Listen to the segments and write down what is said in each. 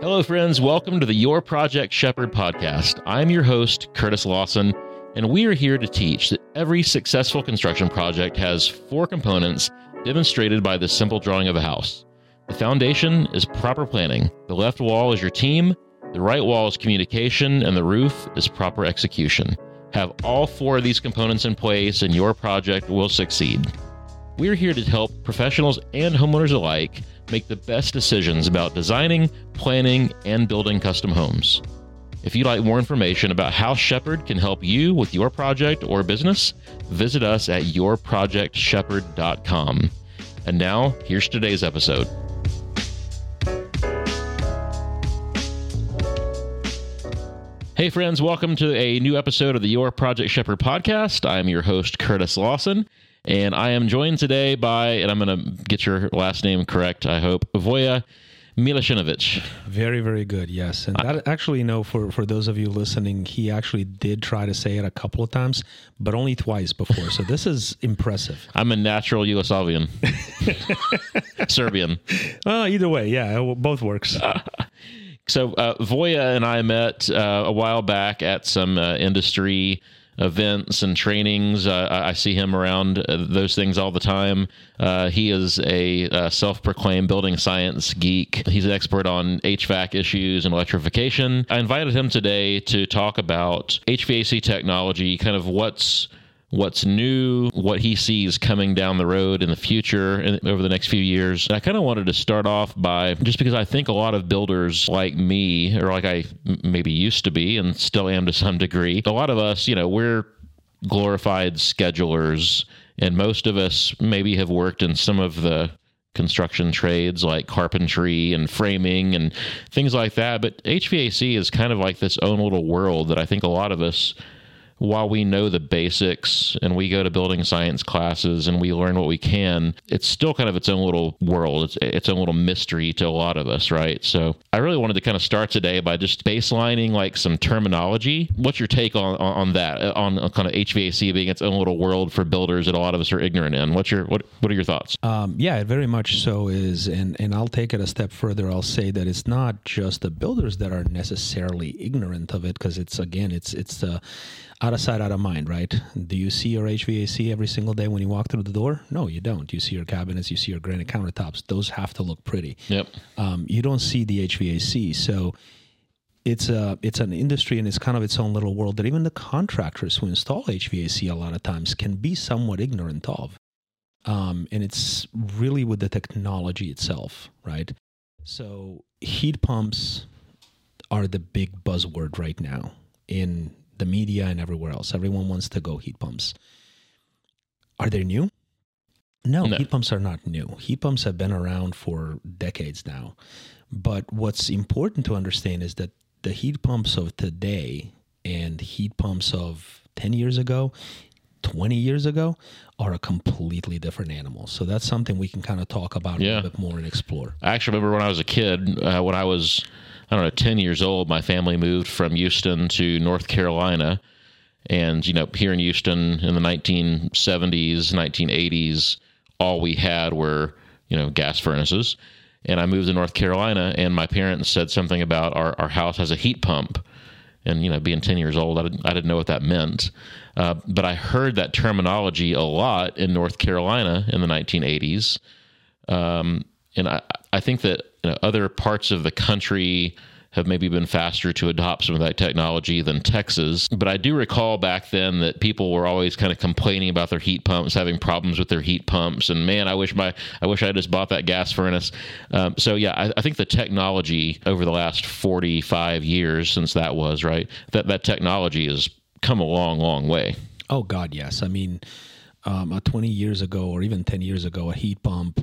Hello, friends. Welcome to the Your Project Shepherd podcast. I'm your host, Curtis Lawson, and we are here to teach that every successful construction project has four components demonstrated by this simple drawing of a house. The foundation is proper planning, the left wall is your team, the right wall is communication, and the roof is proper execution. Have all four of these components in place, and your project will succeed. We're here to help professionals and homeowners alike make the best decisions about designing, planning, and building custom homes. If you'd like more information about how Shepherd can help you with your project or business, visit us at yourprojectshepherd.com. And now, here's today's episode. Hey, friends, welcome to a new episode of the Your Project Shepherd podcast. I'm your host, Curtis Lawson, and I am joined today by, and I'm going to get your last name correct, I hope, Voya Milasinovic. Very, very good. Yes, and that actually, you know, for for those of you listening, he actually did try to say it a couple of times, but only twice before. So this is impressive. I'm a natural Yugoslavian, Serbian. Well, either way, yeah, both works. So uh, Voya and I met uh, a while back at some uh, industry events and trainings. Uh, I see him around uh, those things all the time. Uh, he is a self-proclaimed building science geek. He's an expert on HVAC issues and electrification. I invited him today to talk about HVAC technology, kind of what's what's new, what he sees coming down the road in the future and over the next few years. I kind of wanted to start off by just because I think a lot of builders like me, or like I maybe used to be and still am to some degree, a lot of us, you know, we're glorified schedulers, and most of us maybe have worked in some of the construction trades like carpentry and framing and things like that. But HVAC is kind of like this own little world that I think a lot of us while we know the basics and we go to building science classes and we learn what we can, it's still kind of its own little world. It's its own little mystery to a lot of us, right? So I really wanted to kind of start today by just baselining like some terminology. What's your take on on, that? Uh, on, uh, kind of HVAC being its own little world for builders that a lot of us are ignorant in. What's your what what are your thoughts? Um, yeah, it very much so is, and and I'll take it a step further. I'll say that it's not just the builders that are necessarily ignorant of it, because it's again, it's it's the out of sight, out of mind, right? Do you see your HVAC every single day when you walk through the door? No, you don't. You see your cabinets, you see your granite countertops. Those have to look pretty. Yep. Um, you don't see the HVAC, so it's a it's an industry and it's kind of its own little world that even the contractors who install HVAC a lot of times can be somewhat ignorant of. Um, and it's really with the technology itself, right? So heat pumps are the big buzzword right now in the media and everywhere else. Everyone wants to go heat pumps. Are they new? No, no, heat pumps are not new. Heat pumps have been around for decades now. But what's important to understand is that the heat pumps of today and heat pumps of 10 years ago, 20 years ago, are a completely different animal. So that's something we can kind of talk about yeah. a little bit more and explore. I actually remember when I was a kid, uh, when I was I don't know, 10 years old, my family moved from Houston to North Carolina. And, you know, here in Houston in the 1970s, 1980s, all we had were, you know, gas furnaces. And I moved to North Carolina, and my parents said something about our, our house has a heat pump. And, you know, being 10 years old, I didn't, I didn't know what that meant. Uh, but I heard that terminology a lot in North Carolina in the 1980s. Um, and I, I think that you know, other parts of the country have maybe been faster to adopt some of that technology than Texas. But I do recall back then that people were always kind of complaining about their heat pumps, having problems with their heat pumps, and man, I wish my I wish I just bought that gas furnace. Um, so yeah, I, I, think the technology over the last forty five years since that was right that that technology has come a long, long way. Oh God, yes. I mean, um, uh, twenty years ago or even ten years ago, a heat pump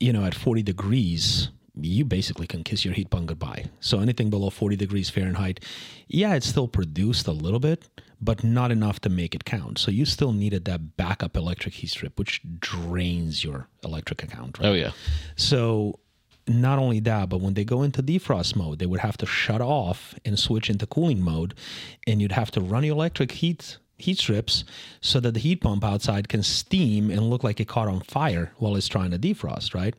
you know, at 40 degrees, you basically can kiss your heat pump goodbye. So anything below 40 degrees Fahrenheit, yeah, it still produced a little bit, but not enough to make it count. So you still needed that backup electric heat strip, which drains your electric account. Right? Oh yeah. So not only that, but when they go into defrost mode, they would have to shut off and switch into cooling mode, and you'd have to run your electric heat heat strips so that the heat pump outside can steam and look like it caught on fire while it's trying to defrost, right?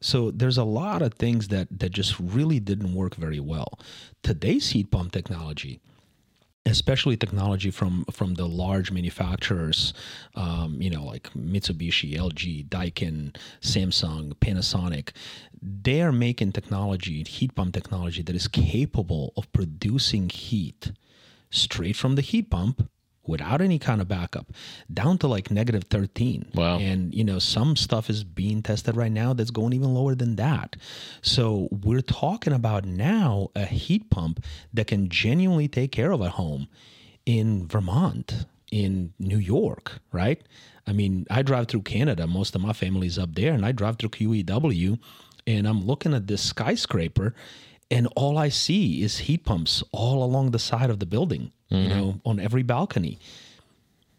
So there's a lot of things that that just really didn't work very well. Today's heat pump technology, especially technology from from the large manufacturers, um, you know, like Mitsubishi, LG, Daikin, Samsung, Panasonic, they are making technology, heat pump technology that is capable of producing heat straight from the heat pump without any kind of backup down to like negative 13 Wow. and you know some stuff is being tested right now that's going even lower than that. So we're talking about now a heat pump that can genuinely take care of a home in vermont in new york right? I mean i drive through canada. Most of my family's up there and i drive through qew and i'm looking at this skyscraper and all I see is heat pumps all along the side of the building, you mm-hmm. know, on every balcony.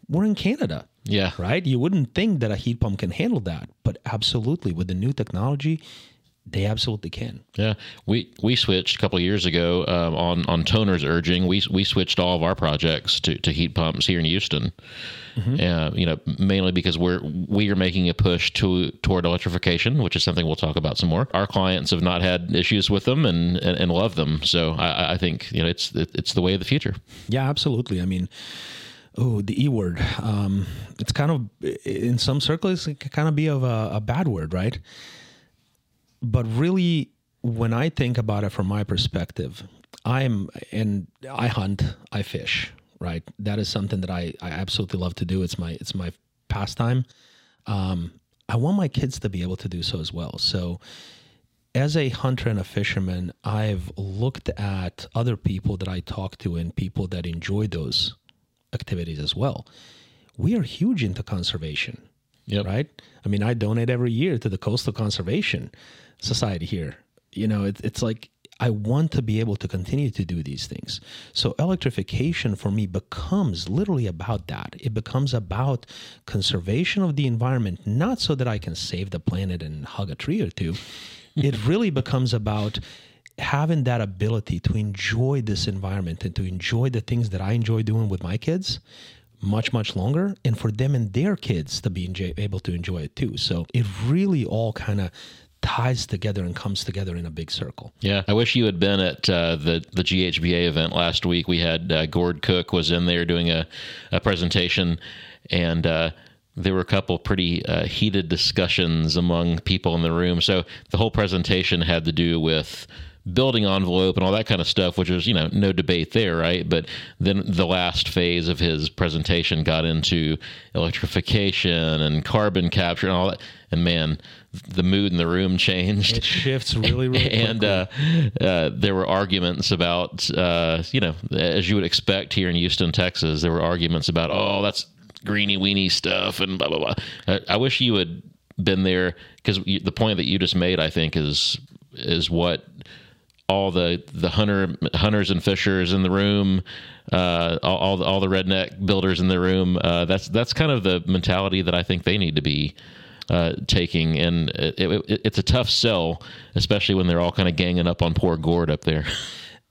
We're in Canada, Yeah. right? You wouldn't think that a heat pump can handle that, but absolutely, with the new technology, they absolutely can. Yeah, we we switched a couple of years ago um, on on Toner's urging. We we switched all of our projects to, to heat pumps here in Houston. Uh, you know, mainly because we're we are making a push to toward electrification, which is something we'll talk about some more. Our clients have not had issues with them and and, and love them. So I, I think you know it's it's the way of the future. Yeah, absolutely. I mean, oh, the E word. Um, it's kind of, in some circles, it can kind of be of a, a bad word, right? But really, when I think about it from my perspective, I'm, and I hunt, I fish, right? That is something that I, I absolutely love to do. It's my, it's my pastime. Um, I want my kids to be able to do so as well. So, as a hunter and a fisherman, I've looked at other people that I talk to and people that enjoy those activities as well. We are huge into conservation, Yep. right? I mean, I donate every year to the Coastal Conservation Society here. You know, it, it's like I want to be able to continue to do these things. So, electrification for me becomes literally about that. It becomes about conservation of the environment, not so that I can save the planet and hug a tree or two. it really becomes about having that ability to enjoy this environment and to enjoy the things that I enjoy doing with my kids much much longer and for them and their kids to be enjoy, able to enjoy it too so it really all kind of ties together and comes together in a big circle Yeah, I wish you had been at uh, the the GHBA event last week. We had uh, Gord Cook was in there doing a, a presentation, and uh, there were a couple pretty uh, heated discussions among people in the room. So the whole presentation had to do with building envelope and all that kind of stuff, which was you know no debate there, right? But then the last phase of his presentation got into electrification and carbon capture and all that. And man, the mood in the room changed it shifts really really and quickly. uh, uh, there were arguments about, uh, you know, as you would expect here in Houston, Texas, there were arguments about, oh, that's greeny weeny stuff and blah blah blah. I, I wish you had been there because the point that you just made, I think, is is what all the the hunter hunters and fishers in the room, uh, all all the, all the redneck builders in the room. Uh, that's that's kind of the mentality that I think they need to be uh, taking, and it, it, it's a tough sell, especially when they're all kind of ganging up on poor Gord up there.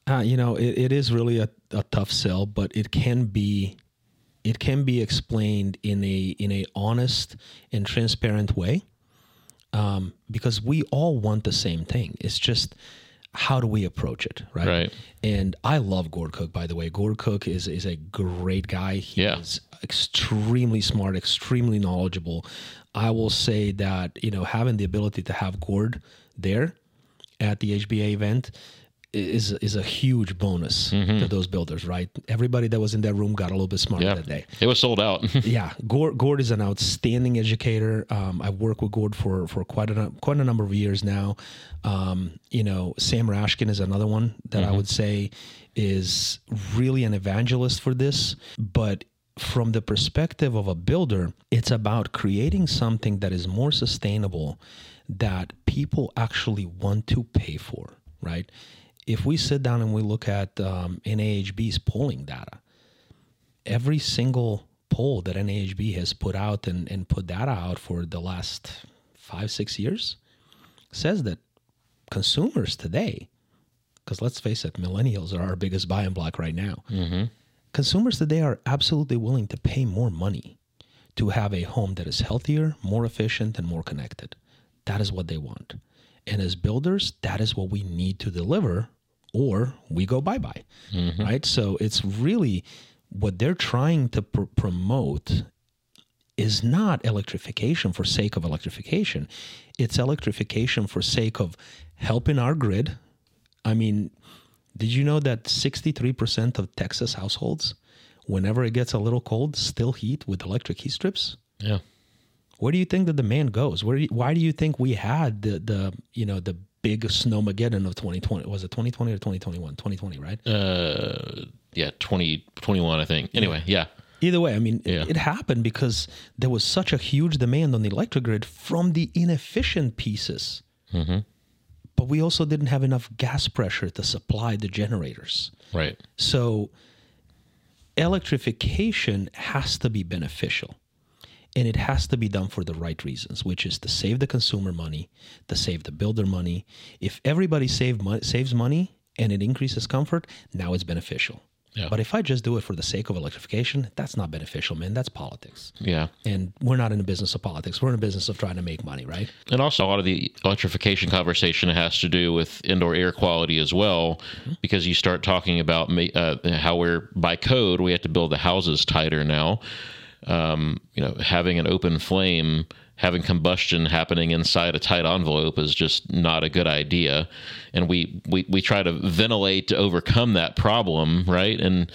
Uh, you know, it, it is really a, a tough sell, but it can be it can be explained in a in a honest and transparent way. Um, because we all want the same thing. It's just how do we approach it, right? Right. And I love Gord Cook, by the way. Gord Cook is is a great guy. He Yeah. is extremely smart, extremely knowledgeable. I will say that you know having the ability to have Gord there at the HBA event is is a huge bonus to those builders, right? Everybody that was in that room got a little bit smarter Yeah, that day. it was sold out. Yeah, Gord, Gord is an outstanding educator. Um, I've worked with Gord for for quite a quite a number of years now. Um, you know, Sam Rashkin is another one that I would say is really an evangelist for this, but from the perspective of a builder, it's about creating something that is more sustainable that people actually want to pay for, right? If we sit down and we look at um, NAHB's polling data, every single poll that NAHB has put out and, and put data out for the last five, six years says that consumers today, because let's face it, millennials are our biggest buying block right now. Consumers today are absolutely willing to pay more money to have a home that is healthier, more efficient, and more connected. That is what they want. And as builders, that is what we need to deliver, or we go bye bye. Mm-hmm. Right. So it's really what they're trying to pr- promote is not electrification for sake of electrification. It's electrification for sake of helping our grid. I mean, did you know that 63% of Texas households, whenever it gets a little cold, still heat with electric heat strips? Yeah. Where do you think the demand goes? Where? Do you, why do you think we had the the you know the big snowmageddon of 2020? Was it 2020 or 2021? 2020, right? Uh, yeah, 2021, I think. Anyway, yeah. Either way, I mean, yeah. it happened because there was such a huge demand on the electric grid from the inefficient pieces. Mm-hmm. But we also didn't have enough gas pressure to supply the generators. Right. So electrification has to be beneficial. And it has to be done for the right reasons, which is to save the consumer money, to save the builder money. If everybody save mo- saves money and it increases comfort, now it's beneficial. Yeah. But if I just do it for the sake of electrification, that's not beneficial, man. That's politics. Yeah. And we're not in the business of politics. We're in the business of trying to make money, right? And also, a lot of the electrification conversation has to do with indoor air quality as well, mm-hmm. because you start talking about uh, how we're, by code, we have to build the houses tighter now. Um, you know, having an open flame having combustion happening inside a tight envelope is just not a good idea. And we, we, we try to ventilate to overcome that problem, right? And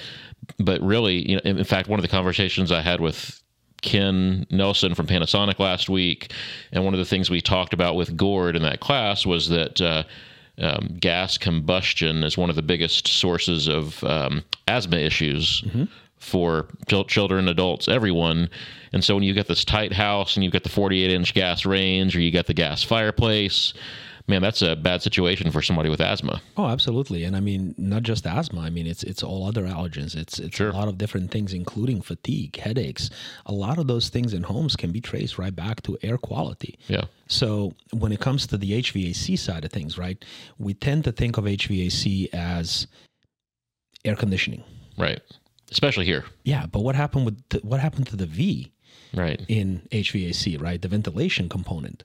but really, you know, in fact, one of the conversations I had with Ken Nelson from Panasonic last week, and one of the things we talked about with Gord in that class was that. Uh, um, gas combustion is one of the biggest sources of um, asthma issues mm-hmm for children, adults, everyone. And so when you get this tight house and you've got the 48 inch gas range or you got the gas fireplace, man, that's a bad situation for somebody with asthma. Oh, absolutely. And I mean, not just asthma. I mean, it's it's all other allergens. It's it's sure. a lot of different things, including fatigue, headaches. A lot of those things in homes can be traced right back to air quality. Yeah. So when it comes to the HVAC side of things, right, we tend to think of HVAC as air conditioning. Right especially here. Yeah, but what happened with the, what happened to the V? Right. In HVAC, right? The ventilation component.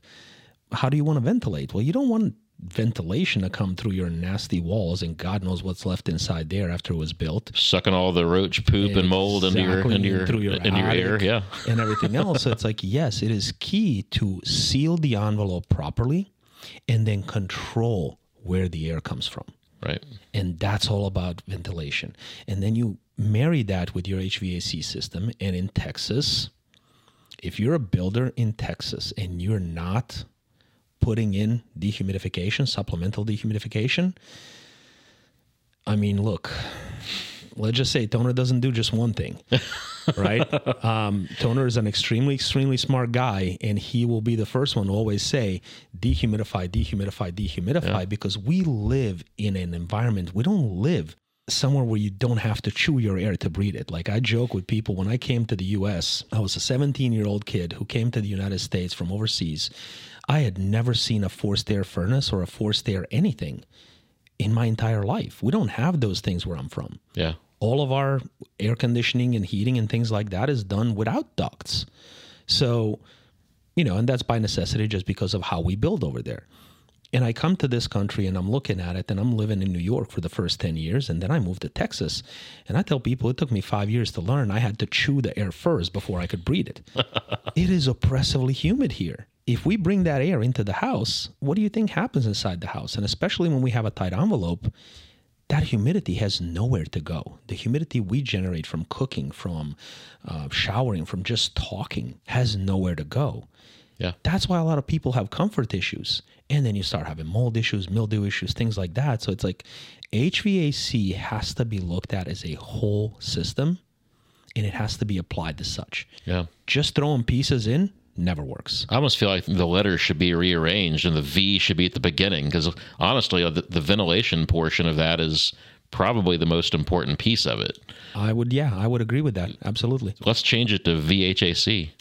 How do you want to ventilate? Well, you don't want ventilation to come through your nasty walls and God knows what's left inside there after it was built. Sucking all the roach poop exactly. and mold into your into your, through your, into your air, yeah. and everything else. so it's like, yes, it is key to seal the envelope properly and then control where the air comes from. Right. And that's all about ventilation. And then you marry that with your HVAC system. And in Texas, if you're a builder in Texas and you're not putting in dehumidification, supplemental dehumidification, I mean, look, let's just say Toner doesn't do just one thing, right? Um, Toner is an extremely, extremely smart guy, and he will be the first one to always say, dehumidify, dehumidify, dehumidify, yeah. because we live in an environment, we don't live somewhere where you don't have to chew your air to breathe it. Like I joke with people when I came to the US, I was a 17 year old kid who came to the United States from overseas. I had never seen a forced air furnace or a forced air anything in my entire life. We don't have those things where I'm from. Yeah. All of our air conditioning and heating and things like that is done without ducts. So, you know, and that's by necessity just because of how we build over there. And I come to this country and I'm looking at it and I'm living in New York for the first 10 years. And then I moved to Texas. And I tell people it took me five years to learn. I had to chew the air first before I could breathe it. it is oppressively humid here. If we bring that air into the house, what do you think happens inside the house? And especially when we have a tight envelope, that humidity has nowhere to go. The humidity we generate from cooking, from uh, showering, from just talking has nowhere to go. Yeah. That's why a lot of people have comfort issues. And then you start having mold issues, mildew issues, things like that. So it's like HVAC has to be looked at as a whole system and it has to be applied as such. Yeah. Just throwing pieces in never works. I almost feel like the letters should be rearranged and the V should be at the beginning because honestly, uh, the, the ventilation portion of that is probably the most important piece of it. I would, yeah, I would agree with that. Absolutely. Let's change it to VHAC.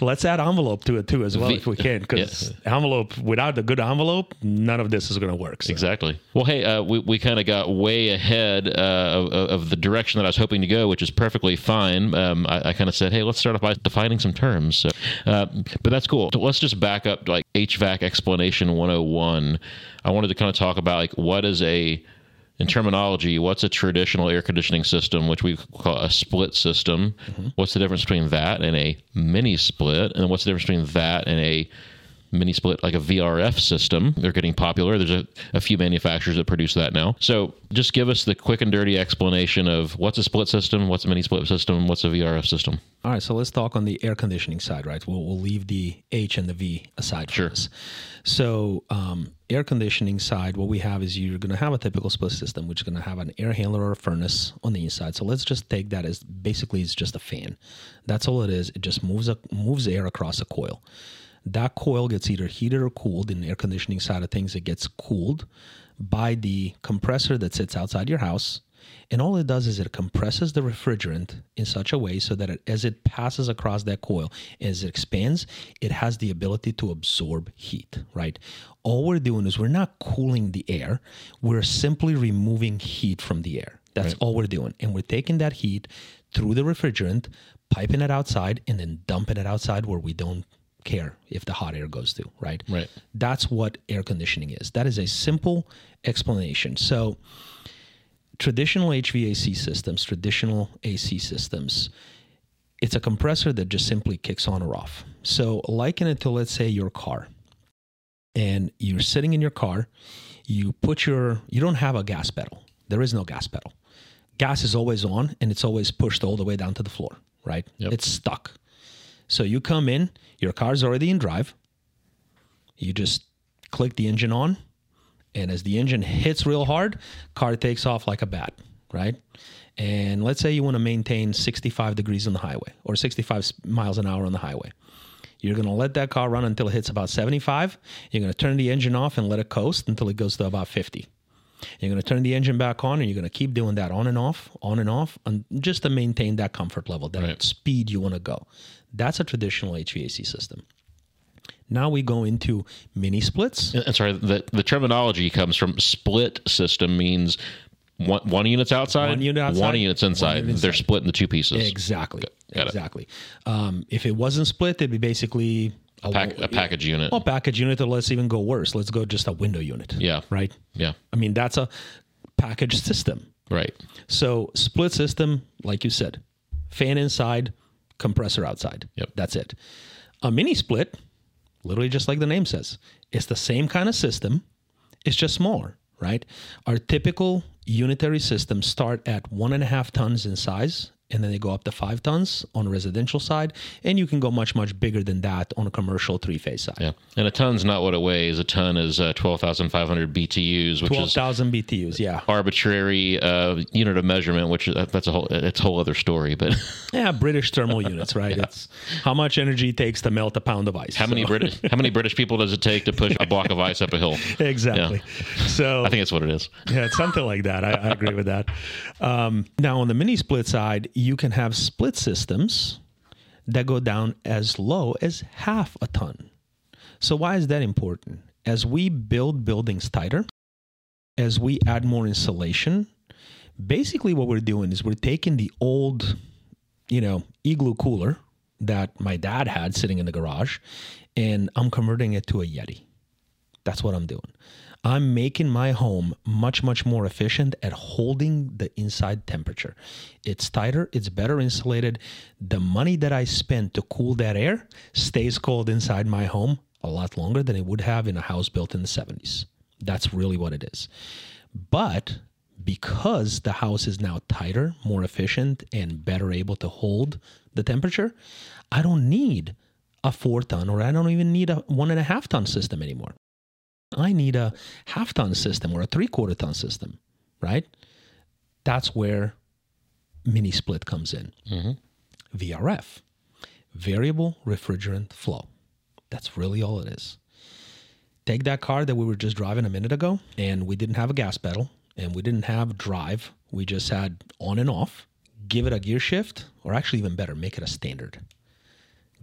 Let's add envelope to it too, as well, v- if we can, because yeah. envelope without a good envelope, none of this is going to work. So. Exactly. Well, hey, uh, we we kind of got way ahead uh, of, of, the direction that I was hoping to go, which is perfectly fine. Um, I, I kind of said, hey, let's start off by defining some terms. So, uh, but that's cool. So let's just back up to like HVAC explanation 101. I wanted to kind of talk about like what is a in terminology, what's a traditional air conditioning system, which we call a split system? Mm-hmm. What's the difference between that and a mini split? And what's the difference between that and a mini split like a VRF system. They're getting popular. There's a, a, few manufacturers that produce that now. So just give us the quick and dirty explanation of what's a split system, what's a mini split system, what's a VRF system. All right, so let's talk on the air conditioning side, right? We'll, we'll leave the H and the V aside. for Sure. So um, air conditioning side, what we have is you're going to have a typical split system, which is going to have an air handler or a furnace on the inside. So let's just take that as basically it's just a fan. That's all it is. It just moves a, moves air across a coil that coil gets either heated or cooled in the air conditioning side of things it gets cooled by the compressor that sits outside your house and all it does is it compresses the refrigerant in such a way so that it, as it passes across that coil as it expands it has the ability to absorb heat right all we're doing is we're not cooling the air we're simply removing heat from the air that's right. all we're doing and we're taking that heat through the refrigerant piping it outside and then dumping it outside where we don't care if the hot air goes through, right? Right. That's what air conditioning is. That is a simple explanation. So, traditional HVAC systems, traditional AC systems, it's a compressor that just simply kicks on or off. So, liken it to, let's say, your car. And you're sitting in your car, you put your, you don't have a gas pedal. There is no gas pedal. Gas is always on and it's always pushed all the way down to the floor, right? Yep. It's stuck. So you come in, your car's already in drive. You just click the engine on, and as the engine hits real hard, car takes off like a bat, right? And let's say you want to maintain 65 degrees on the highway or 65 miles an hour on the highway. You're going to let that car run until it hits about 75. You're going to turn the engine off and let it coast until it goes to about 50. You're going to turn the engine back on and you're going to keep doing that on and off, on and off, and just to maintain that comfort level, that right. speed you want to go. That's a traditional HVAC system. Now we go into mini splits. And sorry, the, the terminology comes from split system means one, one unit's outside, one unit outside, one unit's inside. One unit inside. They're split into two pieces. Exactly. Got exactly. Um, if it wasn't split, it'd be basically a, Pack, a package unit. Well, package unit, or let's even go worse. Let's go just a window unit. Yeah. Right. Yeah. I mean, that's a package system. Right. So split system, like you said, fan inside, compressor outside. Yep. That's it. A mini split, literally just like the name says, it's the same kind of system. It's just smaller, right? Our typical unitary systems start at one and a half tons in size and then they go up to five tons on a residential side, and you can go much much bigger than that on a commercial three phase side. Yeah, and a ton's not what it weighs. A ton is uh, twelve thousand five hundred BTUs, which 12, is thousand BTUs. Yeah, arbitrary uh, unit of measurement, which uh, that's a whole it's a whole other story. But yeah, British thermal units, right? yeah. It's how much energy it takes to melt a pound of ice. How so. many British how many British people does it take to push a block of ice up a hill? Exactly. Yeah. So I think that's what it is. Yeah, it's something like that. I, I agree with that. Um, now on the mini split side, you can have split systems that go down as low as half a ton. So, why is that important? As we build buildings tighter, as we add more insulation, basically what we're doing is we're taking the old, you know, igloo cooler that my dad had sitting in the garage and I'm converting it to a Yeti. That's what I'm doing. I'm making my home much, much more efficient at holding the inside temperature. It's tighter, it's better insulated. The money that I spend to cool that air stays cold inside my home a lot longer than it would have in a house built in the 70s. That's really what it is. But because the house is now tighter, more efficient, and better able to hold the temperature, I don't need a four ton or I don't even need a one and a half ton system anymore. I need a half ton system or a three quarter ton system, right? That's where mini split comes in. Mm-hmm. VRF, variable refrigerant flow. That's really all it is. Take that car that we were just driving a minute ago, and we didn't have a gas pedal, and we didn't have drive, we just had on and off, give it a gear shift, or actually even better, make it a standard.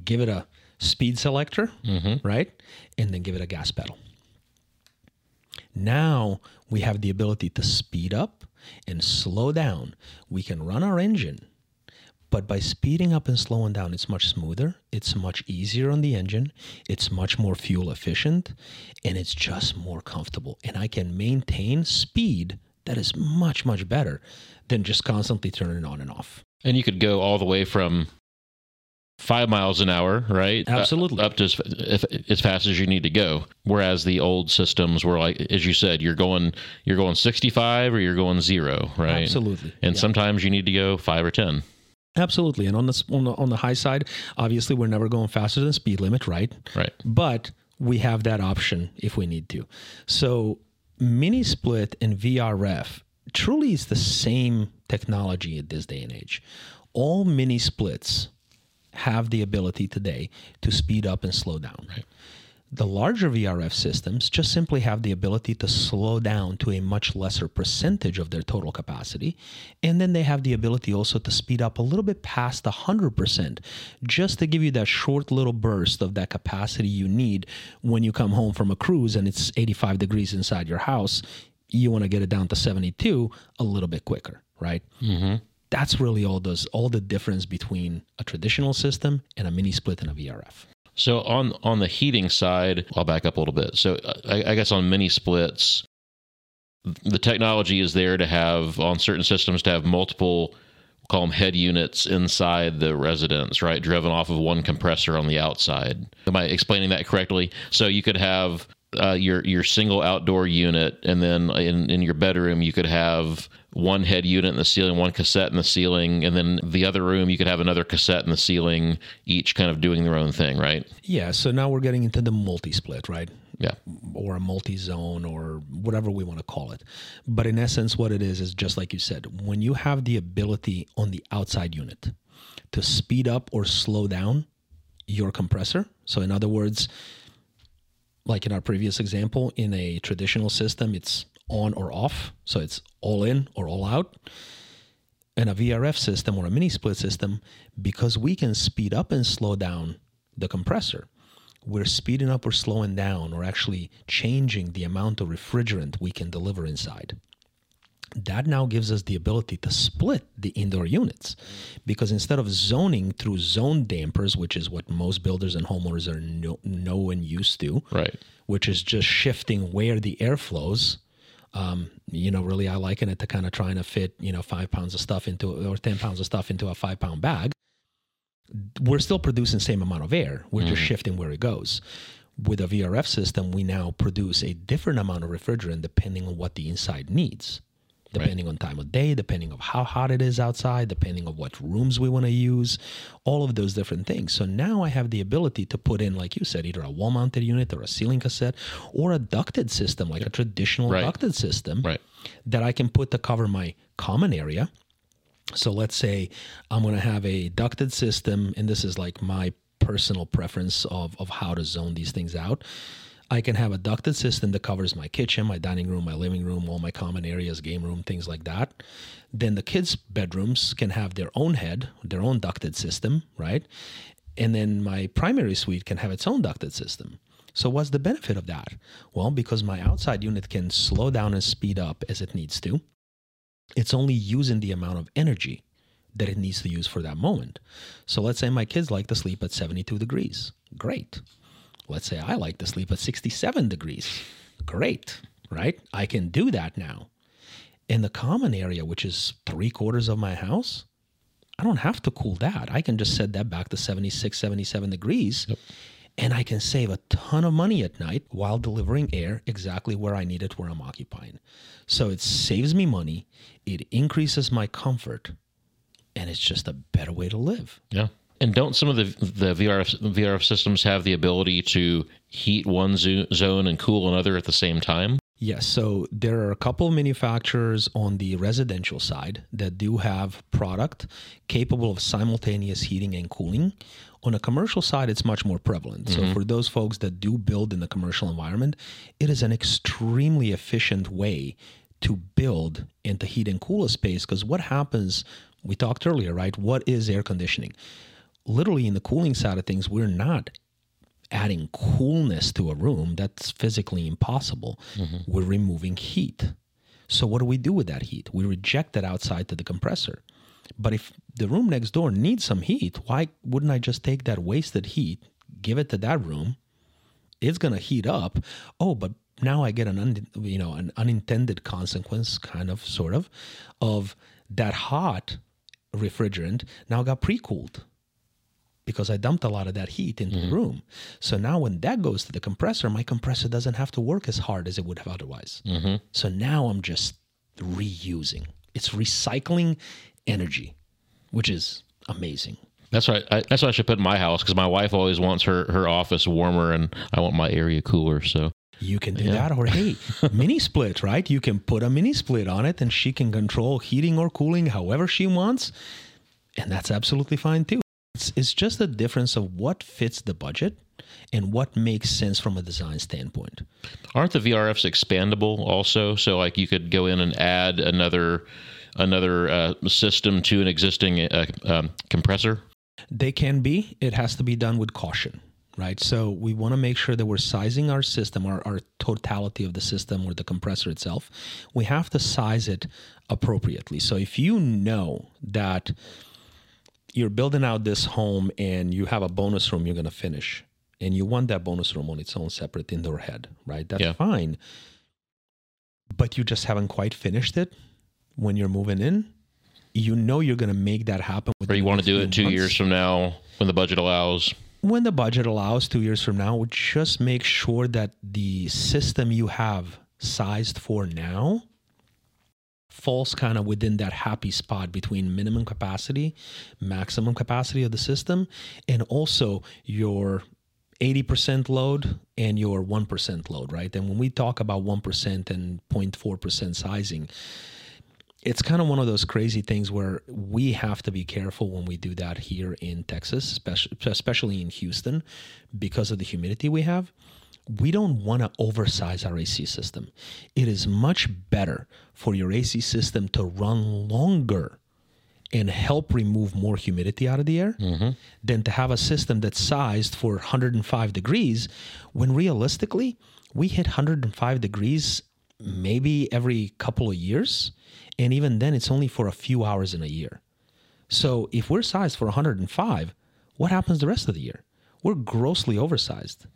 Give it a speed selector, right? And then give it a gas pedal. Now we have the ability to speed up and slow down. We can run our engine, but by speeding up and slowing down, it's much smoother. It's much easier on the engine. It's much more fuel efficient, and it's just more comfortable. And I can maintain speed that is much, much better than just constantly turning it on and off. And you could go all the way from five miles an hour, right? Absolutely. Uh, up to as, if, as fast as you need to go. Whereas the old systems were like, as you said, you're going you're going 65 or you're going zero, right? Absolutely. And Yeah. sometimes you need to go five or 10. Absolutely. And on the, on the on the high side, obviously we're never going faster than speed limit, right? Right. But we have that option if we need to. So mini split and VRF truly is the same technology at this day and age. All mini splits have the ability today to speed up and slow down. Right. The larger VRF systems just simply have the ability to slow down to a much lesser percentage of their total capacity. And then they have the ability also to speed up a little bit past 100%, just to give you that short little burst of that capacity you need when you come home from a cruise and it's 85 degrees inside your house. You want to get it down to 72 a little bit quicker, right? Mm-hmm. That's really all those all the difference between a traditional system and a mini split and a VRF. So on on the heating side, I'll back up a little bit. So I, I guess on mini splits, the technology is there to have on certain systems to have multiple call them head units inside the residence, right? Driven off of one compressor on the outside. Am I explaining that correctly? So you could have uh, your your single outdoor unit, and then in in your bedroom you could have one head unit in the ceiling, one cassette in the ceiling, and then the other room you could have another cassette in the ceiling, each kind of doing their own thing, right? Yeah, so now we're getting into the multi split, right? Yeah. Or a multi zone or whatever we want to call it. But in essence, what it is is just like you said, when you have the ability on the outside unit to speed up or slow down your compressor. So, in other words, like in our previous example, in a traditional system, it's on or off. So it's all in or all out. In a VRF system or a mini split system, because we can speed up and slow down the compressor, we're speeding up or slowing down or actually changing the amount of refrigerant we can deliver inside. That now gives us the ability to split the indoor units because instead of zoning through zone dampers, which is what most builders and homeowners are know, know and used to, Right. which is just shifting where the air flows. Um, you know, really, I liken it to kind of trying to fit, you know, five pounds of stuff into or 10 pounds of stuff into a five pound bag. We're still producing the same amount of air. We're just shifting where it goes. With a VRF system, we now produce a different amount of refrigerant depending on what the inside needs depending on time of day, depending on how hot it is outside, depending on what rooms we want to use, all of those different things. So now I have the ability to put in, like you said, either a wall-mounted unit or a ceiling cassette or a ducted system, like a traditional Right. ducted system Right. that I can put to cover my common area. So let's say I'm going to have a ducted system, and this is like my personal preference of, of how to zone these things out. I can have a ducted system that covers my kitchen, my dining room, my living room, all my common areas, game room, things like that. Then the kids' bedrooms can have their own head, their own ducted system, right? And then my primary suite can have its own ducted system. So, what's the benefit of that? Well, because my outside unit can slow down and speed up as it needs to, it's only using the amount of energy that it needs to use for that moment. So, let's say my kids like to sleep at 72 degrees. Great. Let's say I like to sleep at 67 degrees. Great, right? I can do that now. In the common area, which is three quarters of my house, I don't have to cool that. I can just set that back to 76, 77 degrees. And I can save a ton of money at night while delivering air exactly where I need it, where I'm occupying. So it saves me money, it increases my comfort, and it's just a better way to live. Yeah. And don't some of the the VRF VRF systems have the ability to heat one zo- zone and cool another at the same time? Yes, so there are a couple of manufacturers on the residential side that do have product capable of simultaneous heating and cooling. On a commercial side, it's much more prevalent. So mm-hmm. for those folks that do build in the commercial environment, it is an extremely efficient way to build and to heat and cool a space because what happens we talked earlier right what is air conditioning literally in the cooling side of things we're not adding coolness to a room. That's physically impossible. Mm-hmm. we're removing heat. So what do we do with that heat? We reject that outside to the compressor. But if the room next door needs some heat why wouldn't i just take that wasted heat give it to that room? It's going to heat up. Oh but now I get an un, you know an unintended consequence, kind of, sort of, of that hot refrigerant now got pre-cooled because I dumped a lot of that heat into mm-hmm. the room. So now when that goes to the compressor, my compressor doesn't have to work as hard as it would have otherwise. Mm-hmm. So now I'm just reusing. It's recycling energy, which is amazing. That's right. I, that's what I should put in my house because my wife always wants her, her office warmer and I want my area cooler. So you can do yeah. that. Or hey, mini split, right? You can put a mini split on it and she can control heating or cooling however she wants. And that's absolutely fine too. It's, it's just the difference of what fits the budget and what makes sense from a design standpoint. Aren't the VRFs expandable also? So like you could go in and add another another uh, system to an existing uh, um, compressor? They can be. It has to be done with caution right? So we want to make sure that we're sizing our system, our, our totality of the system or the compressor itself. We have to size it appropriately. So if you know that you're building out this home and you have a bonus room you're going to finish, and you want that bonus room on its own separate indoor head, right? That's yeah. fine. But you just haven't quite finished it when you're moving in. You know you're going to make that happen. Or you want to do it two months. years from now when the budget allows when the budget allows two years from now, just make sure that the system you have sized for now falls kind of within that happy spot between minimum capacity, maximum capacity of the system, and also your 80% load and your 1% load, right? And when we talk about 1% and 0.4% sizing, it's kind of one of those crazy things where we have to be careful when we do that here in Texas, especially in Houston, because of the humidity we have. We don't want to oversize our AC system. It is much better for your AC system to run longer and help remove more humidity out of the air mm-hmm. than to have a system that's sized for 105 degrees when realistically we hit 105 degrees maybe every couple of years and even then, it's only for a few hours in a year. So if we're sized for 105, what happens the rest of the year? We're grossly oversized.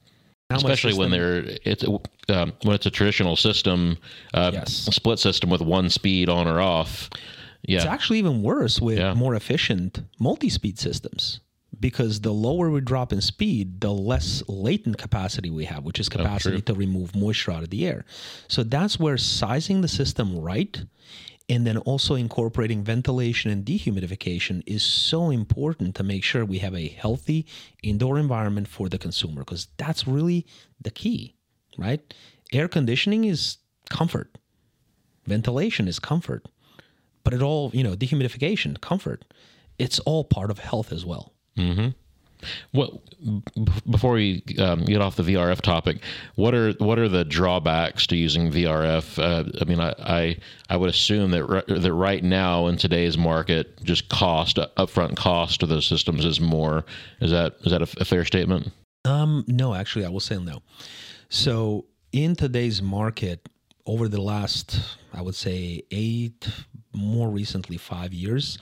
How Especially when they're it's um, when it's a traditional system, uh, yes. split system with one speed on or off. Yeah, it's actually even worse with yeah. more efficient multi-speed systems because the lower we drop in speed, the less latent capacity we have, which is capacity oh, to remove moisture out of the air. So that's where sizing the system right and then also incorporating ventilation and dehumidification is so important to make sure we have a healthy indoor environment for the consumer because that's really the key, right? Air conditioning is comfort, ventilation is comfort, but it all, you know, dehumidification, comfort, it's all part of health as well. Mm-hmm. What before we um, get off the VRF topic, what are what are the drawbacks to using VRF? Uh, I mean, I, I, I would assume that r- that right now in today's market, just cost upfront cost of those systems is more. Is that is that a, a fair statement? Um, no, actually, I will say no. So in today's market, over the last, I would say eight, more recently five years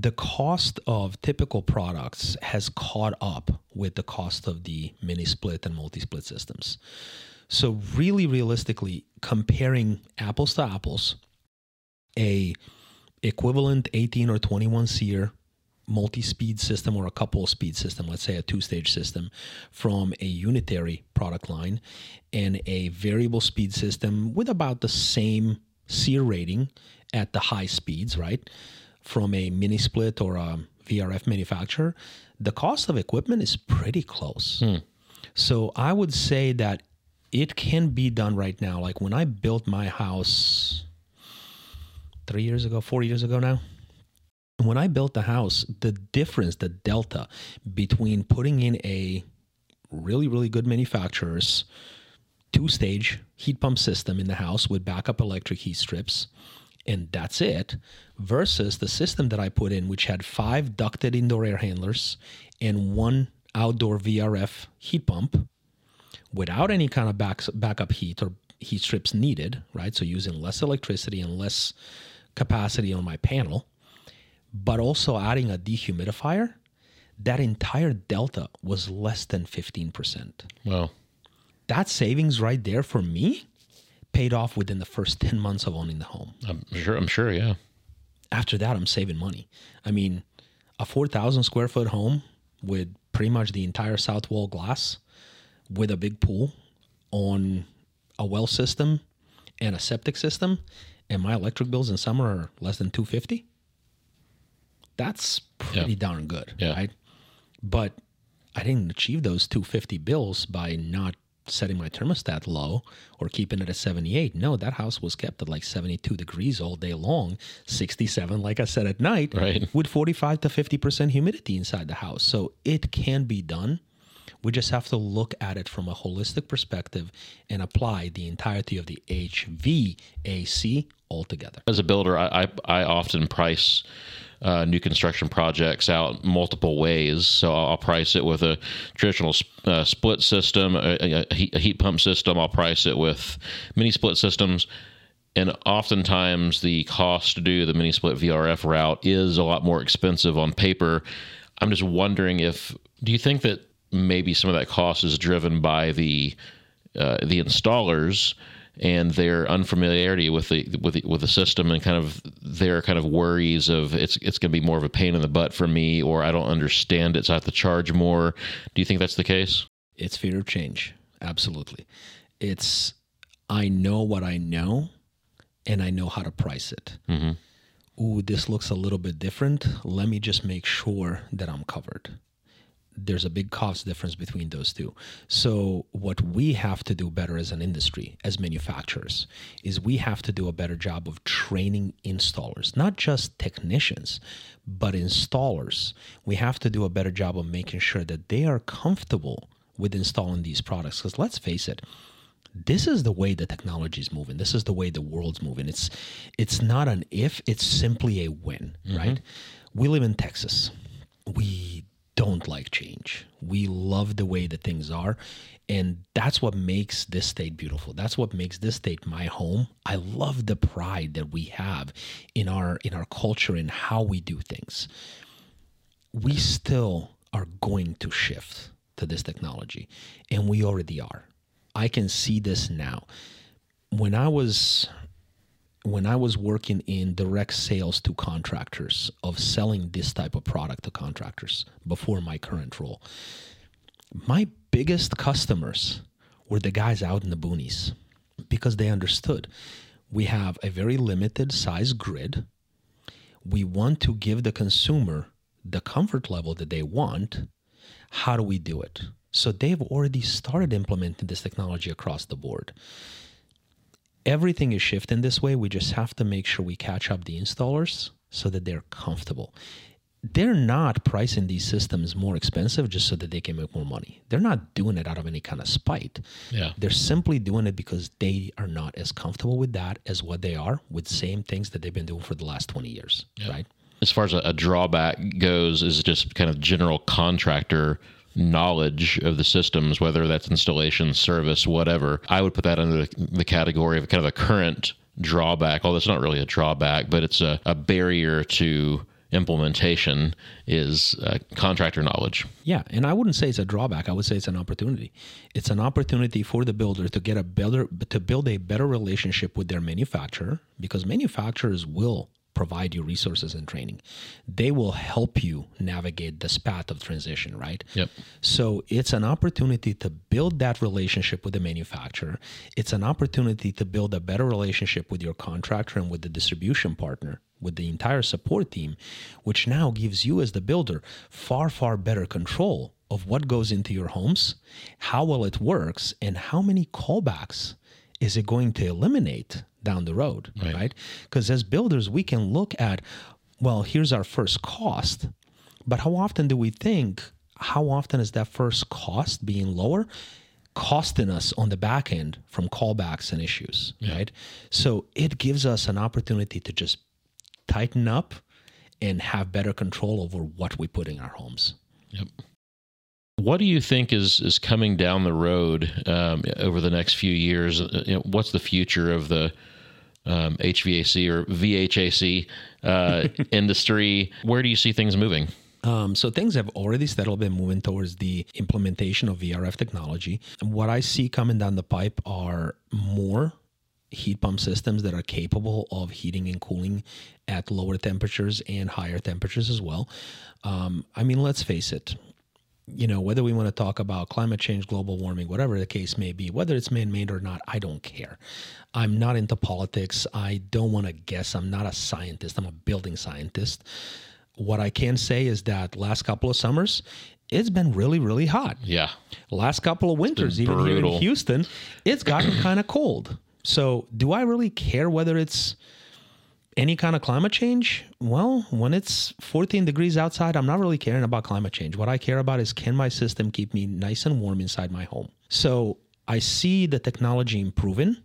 the cost of typical products has caught up with the cost of the mini split and multi split systems. So, really realistically, comparing apples to apples, a equivalent 18 or 21 SEER multi-speed system or a couple speed system let's say a two-stage system from a unitary product line and a variable speed system with about the same SEER rating at the high speeds right from a mini split or a VRF manufacturer, the cost of equipment is pretty close. Hmm. So I would say that it can be done right now. Like when I built my house three years ago, four years ago now, when I built the house, the difference, the delta between putting in a really, really good manufacturer's two stage heat pump system in the house with backup electric heat strips, and that's it, versus the system that I put in, which had five ducted indoor air handlers and one outdoor VRF heat pump without any kind of back, backup heat or heat strips needed, right? So using less electricity and less capacity on my panel, but also adding a dehumidifier, that entire delta was less than 15%. Wow. That savings right there for me paid off within the first 10 months of owning the home. I'm sure. I'm sure. Yeah. After that, I'm saving money. I mean, a 4,000 square foot home with pretty much the entire south wall glass with a big pool on a well system and a septic system and my electric bills in summer are less than 250 that's pretty yeah. darn good yeah. right but i didn't achieve those 250 bills by not setting my thermostat low or keeping it at 78 no that house was kept at like 72 degrees all day long 67 like i said at night right. with 45 to 50% humidity inside the house. So it can be done we just have to look at it from a holistic perspective and apply the entirety of the HVAC altogether. As a builder, I, I, I often price uh, new construction projects out multiple ways. So I'll, price it with a traditional uh, split system, a, a, a heat pump system. I'll price it with mini split systems. And oftentimes, the cost to do the mini split VRF route is a lot more expensive on paper. I'm just wondering if, do you think that maybe some of that cost is driven by the uh, the installers and their unfamiliarity with the with the, with the system and kind of their kind of worries of it's it's going to be more of a pain in the butt for me or I don't understand it so I have to charge more. Do you think that's the case? It's fear of change. Absolutely. It's I know what I know and I know how to price it. Mm-hmm. Ooh, this looks a little bit different. Let me just make sure that I'm covered there's a big cost difference between those two. So, what we have to do better as an industry, as manufacturers, is we have to do a better job of training installers, not just technicians, but installers. We have to do a better job of making sure that they are comfortable with installing these products. Because let's face it, this is the way the technology is moving. This is the way the world's moving. It's it's not an if, it's simply a when, mm-hmm. right? We live in Texas. We don't like change. We love the way that things are. And that's what makes this state beautiful. That's what makes this state my home. I love the pride that we have in our in our culture and how we do things. We still are going to shift to this technology, and we already are. I can see this now. When I was when I was working in direct sales to contractors of selling this type of product to contractors before my current role, my biggest customers were the guys out in the boonies because they understood we have a very limited size grid. We want to give the consumer the comfort level that they want. How do we do it? So they've already started implementing this technology across the board everything is shifting this way. We just have to make sure we catch up the installers so that they're comfortable. They're not pricing these systems more expensive just so that they can make more money. They're not doing it out of any kind of spite. Yeah. They're simply doing it because they are not as comfortable with that as what they are with same things that they've been doing for the last 20 years, yeah. right? As far as a, a drawback goes, is just kind of general contractor knowledge of the systems, whether that's installation, service, whatever, I would put that under the category of kind of a current drawback. Although it's not really a drawback, but it's a, a barrier to implementation is uh, contractor knowledge. Yeah, and I wouldn't say it's a drawback. I would say it's an opportunity. It's an opportunity for the builder to get a better to build a better relationship with their manufacturer because manufacturers will provide you resources and training. They will help you navigate this path of transition, right? Yep. So it's an opportunity to build that relationship with the manufacturer. It's an opportunity to build a better relationship with your contractor and with the distribution partner, with the entire support team, which now gives you as the builder far, far better control of what goes into your homes, how well it works, and how many callbacks is it going to eliminate down the road, right? Because right? as builders, we can look at, well, here's our first cost, but how often do we think, how often is that first cost being lower? costing us on the back end from callbacks and issues, right? So it gives us an opportunity to just tighten up and have better control over what we put in our homes. Yep. What do you think is is coming down the road um, over the next few years? Uh, you know, what's the future of the um, HVAC or VHAC uh, industry? Where do you see things moving? Um, so things have already steadily been moving towards the implementation of VRF technology. And what I see coming down the pipe are more heat pump systems that are capable of heating and cooling at lower temperatures and higher temperatures as well. Um, I mean, let's face it. You know, whether we want to talk about climate change, global warming, whatever the case may be, whether it's man made or not, I don't care. I'm not into politics. I don't want to guess. I'm not a scientist. I'm a building scientist what I can say is that last couple of summers, it's been really, really hot. Yeah. Last couple of winters, even here in. Houston, it's gotten kind of cold. So, do I really care whether it's any kind of climate change? Well, when it's 14 degrees outside, I'm not really caring about climate change. What I care about is can my system keep me nice and warm inside my home? So, I see the technology improving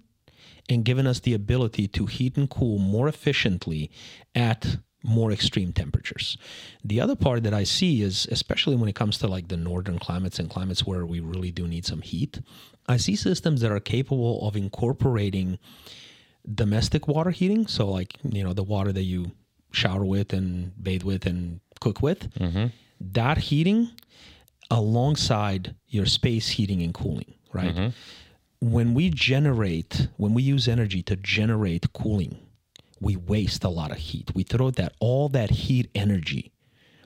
and giving us the ability to heat and cool more efficiently at more extreme temperatures. The other part that I see is, especially when it comes to like the northern climates and climates where we really do need some heat, I see systems that are capable of incorporating domestic water heating. So, like, you know, the water that you shower with and bathe with and cook with, mm-hmm. that heating alongside your space heating and cooling, right? Mm-hmm. When we generate, when we use energy to generate cooling, we waste a lot of heat. We throw that all that heat energy,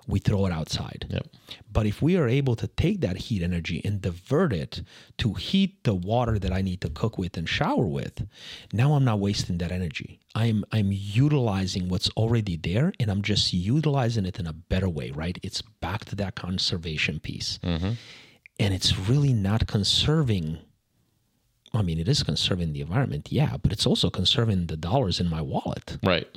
we throw it outside. Yep. But if we are able to take that heat energy and divert it to heat the water that I need to cook with and shower with, now I'm not wasting that energy. I'm I'm utilizing what's already there and I'm just utilizing it in a better way, right? It's back to that conservation piece. Mm-hmm. And it's really not conserving I mean, it is conserving the environment, yeah, but it's also conserving the dollars in my wallet. Right.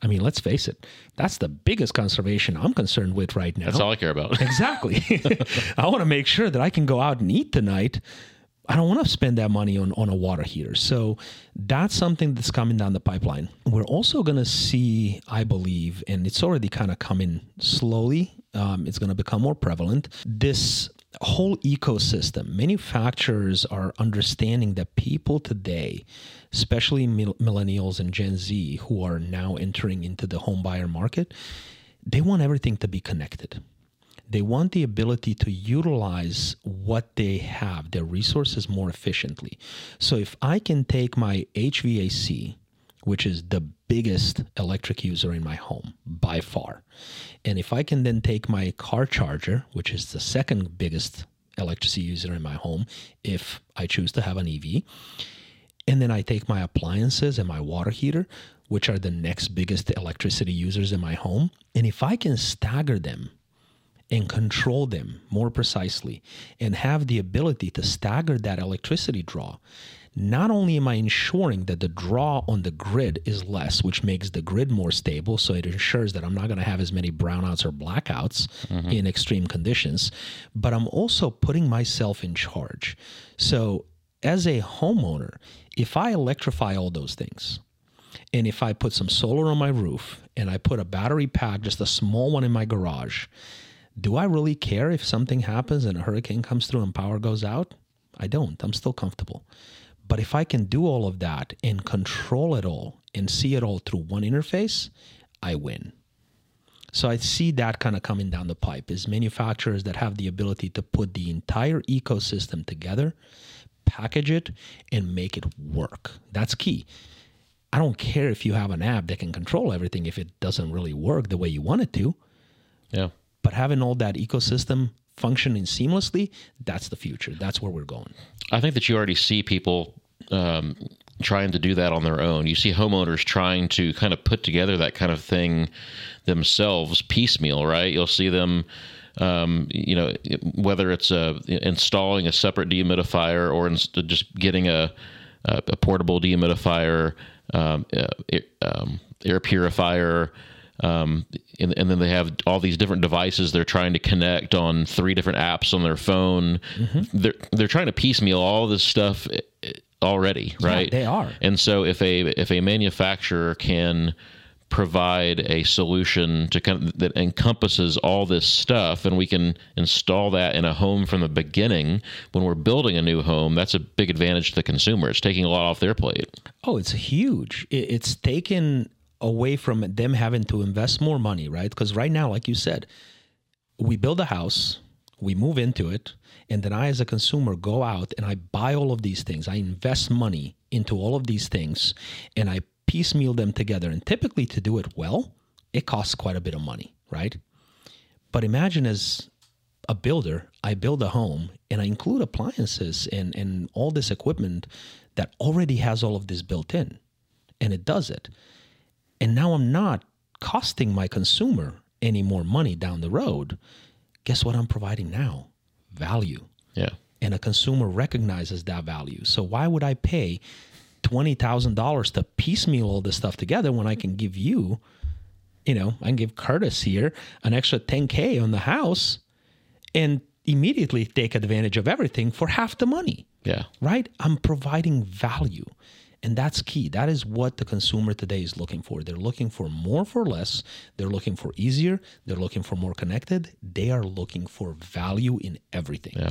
I mean, let's face it, that's the biggest conservation I'm concerned with right now. That's all I care about. Exactly. I want to make sure that I can go out and eat tonight. I don't want to spend that money on, on a water heater. So that's something that's coming down the pipeline. We're also going to see, I believe, and it's already kind of coming slowly, um, it's going to become more prevalent. This whole ecosystem, manufacturers are understanding that people today, especially mil- millennials and Gen Z who are now entering into the home buyer market, they want everything to be connected they want the ability to utilize what they have, their resources more efficiently. So if I can take my HVAC, which is the biggest electric user in my home by far, and if I can then take my car charger, which is the second biggest electricity user in my home, if I choose to have an EV, and then I take my appliances and my water heater, which are the next biggest electricity users in my home, and if I can stagger them and control them more precisely and have the ability to stagger that electricity draw, not only am I ensuring that the draw on the grid is less, which makes the grid more stable, so it ensures that I'm not going to have as many brownouts or blackouts mm-hmm. in extreme conditions, but I'm also putting myself in charge. So, as a homeowner, if I electrify all those things, and if I put some solar on my roof and I put a battery pack, just a small one in my garage, do I really care if something happens and a hurricane comes through and power goes out? I don't. I'm still comfortable. But if I can do all of that and control it all and see it all through one interface, I win. So I see that kind of coming down the pipe is manufacturers that have the ability to put the entire ecosystem together, package it, and make it work. That's key. I don't care if you have an app that can control everything if it doesn't really work the way you want it to. Yeah. But having all that ecosystem functioning seamlessly, that's the future. That's where we're going. I think that you already see people um, trying to do that on their own. You see homeowners trying to kind of put together that kind of thing themselves piecemeal, right? You'll see them, um, you know, whether it's uh, installing a separate dehumidifier or inst- just getting a, a, a portable dehumidifier, um, uh, it- um, air purifier. Um, and, and then they have all these different devices they're trying to connect on three different apps on their phone. They're they're trying to piecemeal all this stuff already, right? they are. And so if a if a manufacturer can provide a solution to kind of, that encompasses all this stuff and we can install that in a home from the beginning when we're building a new home that's a big advantage to the consumer it's taking a lot off their plate Oh, it's huge. It's taken away from them having to invest more money, right? Because right now, like you said, we build a house, we move into it, and then I, as a consumer, go out and I buy all of these things. I invest money into all of these things and I piecemeal them together. And typically, to do it well, it costs quite a bit of money, right? But imagine as a builder, I build a home and I include appliances and, and all this equipment that already has all of this built in. And it does it. And now I'm not costing my consumer any more money down the road. Guess what I'm providing now? Value. yeah And a consumer recognizes that value. So why would I pay $20,000 to piecemeal all this stuff together when I can give you, you know, I can give Curtis here an extra 10K on the house and immediately take advantage of everything for half the money yeah right? I'm providing value. And that's key. That is what the consumer today is looking for. They're looking for more for less. They're looking for easier. They're looking for more connected. They are looking for value in everything. yeah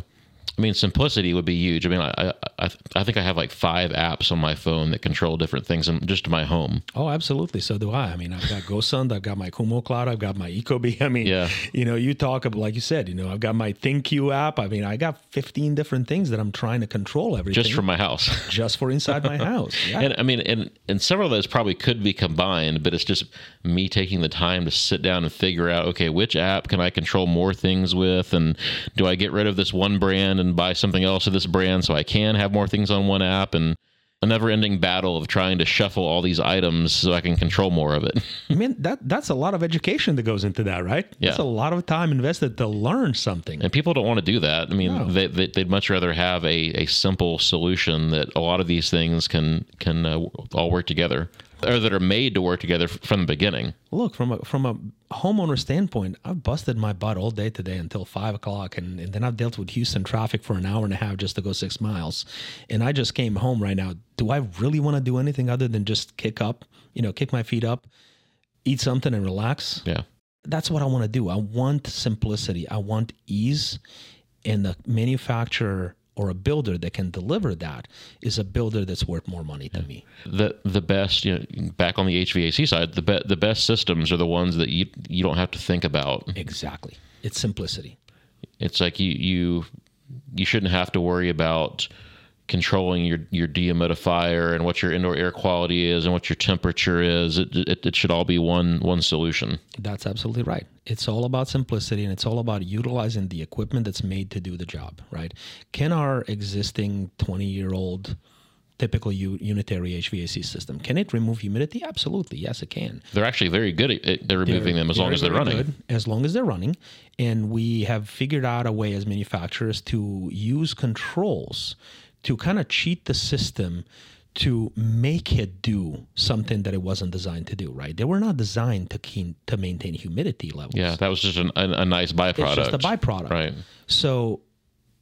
I mean, simplicity would be huge. I mean, I, I I think I have like five apps on my phone that control different things in just my home. Oh, absolutely. So do I. I mean, I've got GoSund, I've got my Kumo Cloud, I've got my Ecobee. I mean, Yeah. you know, you talk about, like you said, you know, I've got my ThinQ app. I mean, I got 15 different things that I'm trying to control everything Just for my house. just for inside my house. Yeah. And I mean, and and several of those probably could be combined, but it's just me taking the time to sit down and figure out, okay, which app can I control more things with, and do I get rid of this one brand and buy something else of this brand so I can have more things on one app, and a never-ending battle of trying to shuffle all these items so I can control more of it. I mean, that that's a lot of education that goes into that, right? Yeah. That's a lot of time invested to learn something. And people don't want to do that. I mean, No. they, they, they'd much rather have a, a simple solution that a lot of these things can can uh, all work together, or that are made to work together from the beginning. Look, from a from a homeowner standpoint, I've busted my butt all day today until five o'clock, and, and then I've dealt with Houston traffic for an hour and a half just to go six miles. And I just came home right now. Do I really want to do anything other than just kick up, you know, kick my feet up, eat something, and relax? Yeah. That's what I want to do. I want simplicity. I want ease, and the manufacturer or a builder that can deliver that is a builder that's worth more money to me. the the best you know back on the HVAC side the be, the best systems are the ones that you you don't have to think about Exactly. It's simplicity. it's like you you you shouldn't have to worry about controlling your your dehumidifier and what your indoor air quality is and what your temperature is it it, it should all be one one solution That's absolutely right. It's all about simplicity and it's all about utilizing the equipment that's made to do the job, right? Can our existing 20 year old typical u- unitary HVAC system, can it remove humidity? Absolutely. Yes, it can. they're actually very good at, at removing them as long as they're running good, as long as they're running. And we have figured out a way as manufacturers to use controls to kind of cheat the system to make it do something that it wasn't designed to do, right? They were not designed to keen, to maintain humidity levels. yeah that was just an, a, a nice byproduct It's just a byproduct. right So,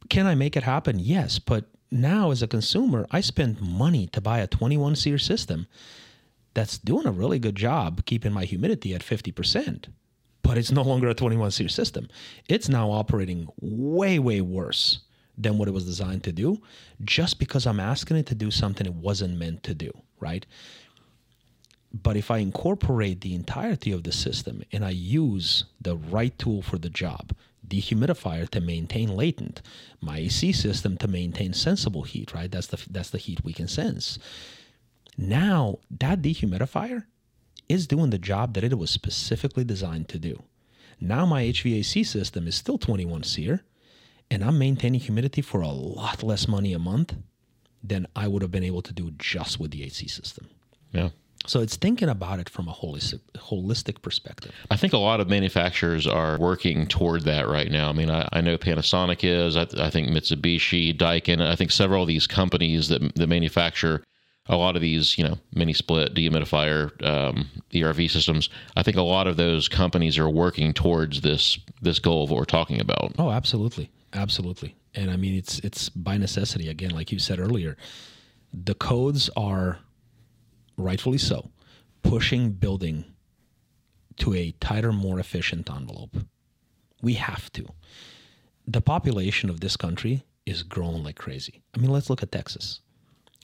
can I make it happen? Yes, but now as a consumer, I spend money to buy a 21 SEER system that's doing a really good job keeping my humidity at 50%. But it's no longer a 21 SEER system. It's now operating way, way worse than what it was designed to do just because I'm asking it to do something it wasn't meant to do, right? But if I incorporate the entirety of the system and I use the right tool for the job, dehumidifier to maintain latent, my AC system to maintain sensible heat, right? That's the that's the heat we can sense. Now that dehumidifier is doing the job that it was specifically designed to do. Now my HVAC system is still 21 SEER, and I'm maintaining humidity for a lot less money a month than I would have been able to do just with the AC system. yeah So it's thinking about it from a holistic, holistic perspective. I think a lot of manufacturers are working toward that right now. I mean, I, I know Panasonic is. I, I think Mitsubishi, Daikin. I think several of these companies that that manufacture a lot of these, you know, mini split dehumidifier um, ERV systems. I think a lot of those companies are working towards this this goal of what we're talking about. Oh, absolutely, absolutely. And I mean, it's it's by necessity. Again, like you said earlier, the codes are rightfully so pushing building to a tighter, more efficient envelope. We have to. The population of this country is growing like crazy. I mean, let's look at Texas.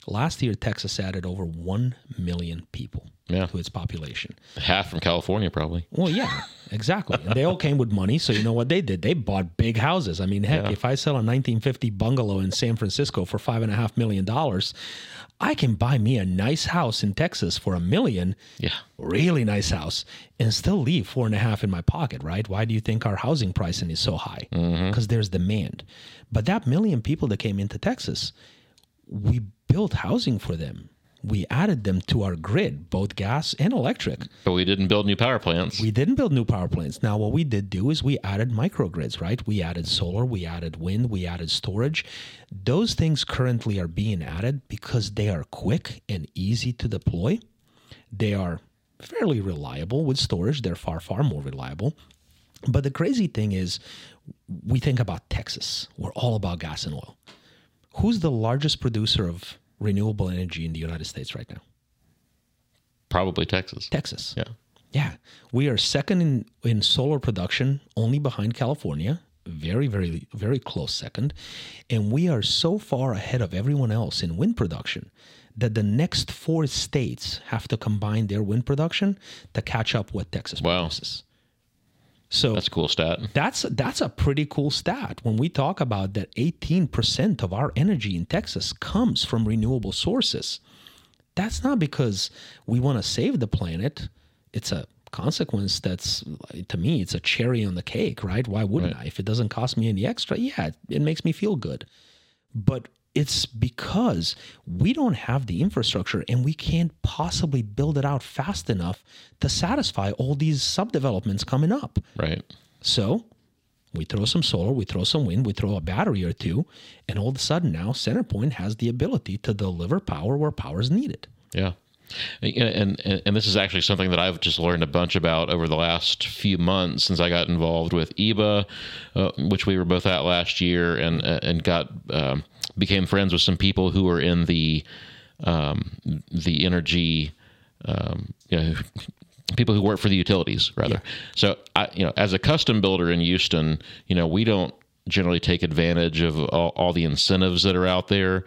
Last year, Texas added over 1 million people Yeah. to its population. Half from California, probably. Well, yeah, exactly. And they all came with money. So, you know what they did? They bought big houses. I mean, heck, Yeah. if I sell a 1950 bungalow in San Francisco for $5.5 million, I can buy me a nice house in Texas for a million, Yeah. really nice house, and still leave four and a half in my pocket, right? Why do you think our housing pricing is so high? Mm-hmm. Because there's demand. But that million people that came into Texas, we built housing for them. We added them to our grid, both gas and electric. But we didn't build new power plants. We didn't build new power plants. Now, what we did do is we added microgrids, right? We added solar, we added wind, we added storage. Those things currently are being added because they are quick and easy to deploy. They are fairly reliable with storage, they're far, far more reliable. But the crazy thing is, we think about Texas. We're all about gas and oil. Who's the largest producer of renewable energy in the United States right now? Probably Texas. Texas. Yeah. Yeah, we are second in, in solar production, only behind California. Very, very, very close second. And we are so far ahead of everyone else in wind production that the next four states have to combine their wind production to catch up with Texas Wow. produces. So That's a cool stat. that's that's a pretty cool stat when we talk about that 18% of our energy in Texas comes from renewable sources. That's not because we want to save the planet. It's a consequence that's to me it's a cherry on the cake, right? Why wouldn't I? If it doesn't cost me any extra, yeah, it, it makes me feel good. But it's because we don't have the infrastructure and we can't possibly build it out fast enough to satisfy all these subdevelopments coming up. Right. So we throw some solar, we throw some wind, we throw a battery or two, and all of a sudden now CenterPoint has the ability to deliver power where power is needed. Yeah. And, and and this is actually something that I've just learned a bunch about over the last few months since I got involved with EBA, uh, which we were both at last year, and and got um, became friends with some people who were in the um, the energy, um, you know, people who work for the utilities rather. So I, you know, as a custom builder in Houston, you know, we don't generally take advantage of all, all the incentives that are out there.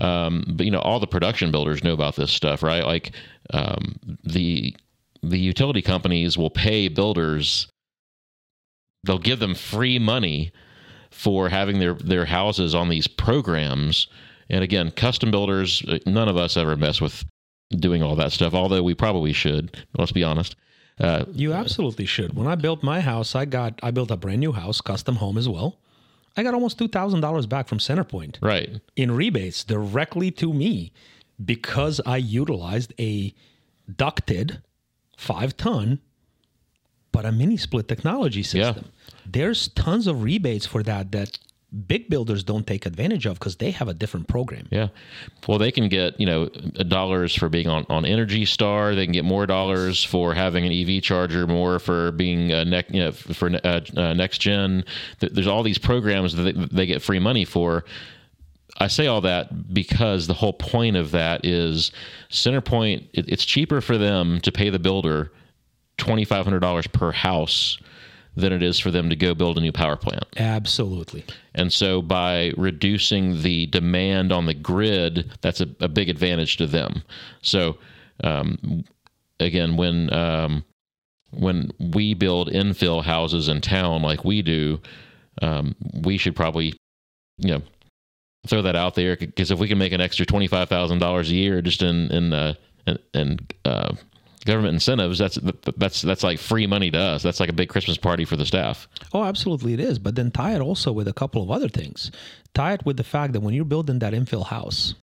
Um, but you know, all the production builders know about this stuff, right? Like um, the the utility companies will pay builders. They'll give them free money for having their their houses on these programs. And again, custom builders, none of us ever mess with doing all that stuff. Although we probably should. Let's be honest. Uh, You absolutely should. When I built my house, I got I built a brand new house, custom home as well. I got almost two thousand dollars back from CenterPoint right. in rebates directly to me because I utilized a ducted five ton, but a mini split technology system. There's tons of rebates for that that big builders don't take advantage of because they have a different program. Yeah. Well, they can get, you know, dollars for being on, on Energy Star. They can get more dollars for having an EV charger, more for being uh, nec- you know, for uh, uh, next gen. There's all these programs that they, they get free money for. I say all that because the whole point of that is Centerpoint, it, it's cheaper for them to pay the builder $2,500 per house than it is for them to go build a new power plant. Absolutely. And so by reducing the demand on the grid, that's a, a big advantage to them. So um, again, when um, when we build infill houses in town like we do, um, we should probably, you know, throw that out there because if we can make an extra twenty five thousand dollars a year just in in uh, in, in uh, government incentives, that's that's that's like free money to us. That's like a big Christmas party for the staff. Oh, absolutely it is. But then tie it also with a couple of other things. Tie it with the fact that when you're building that infill house,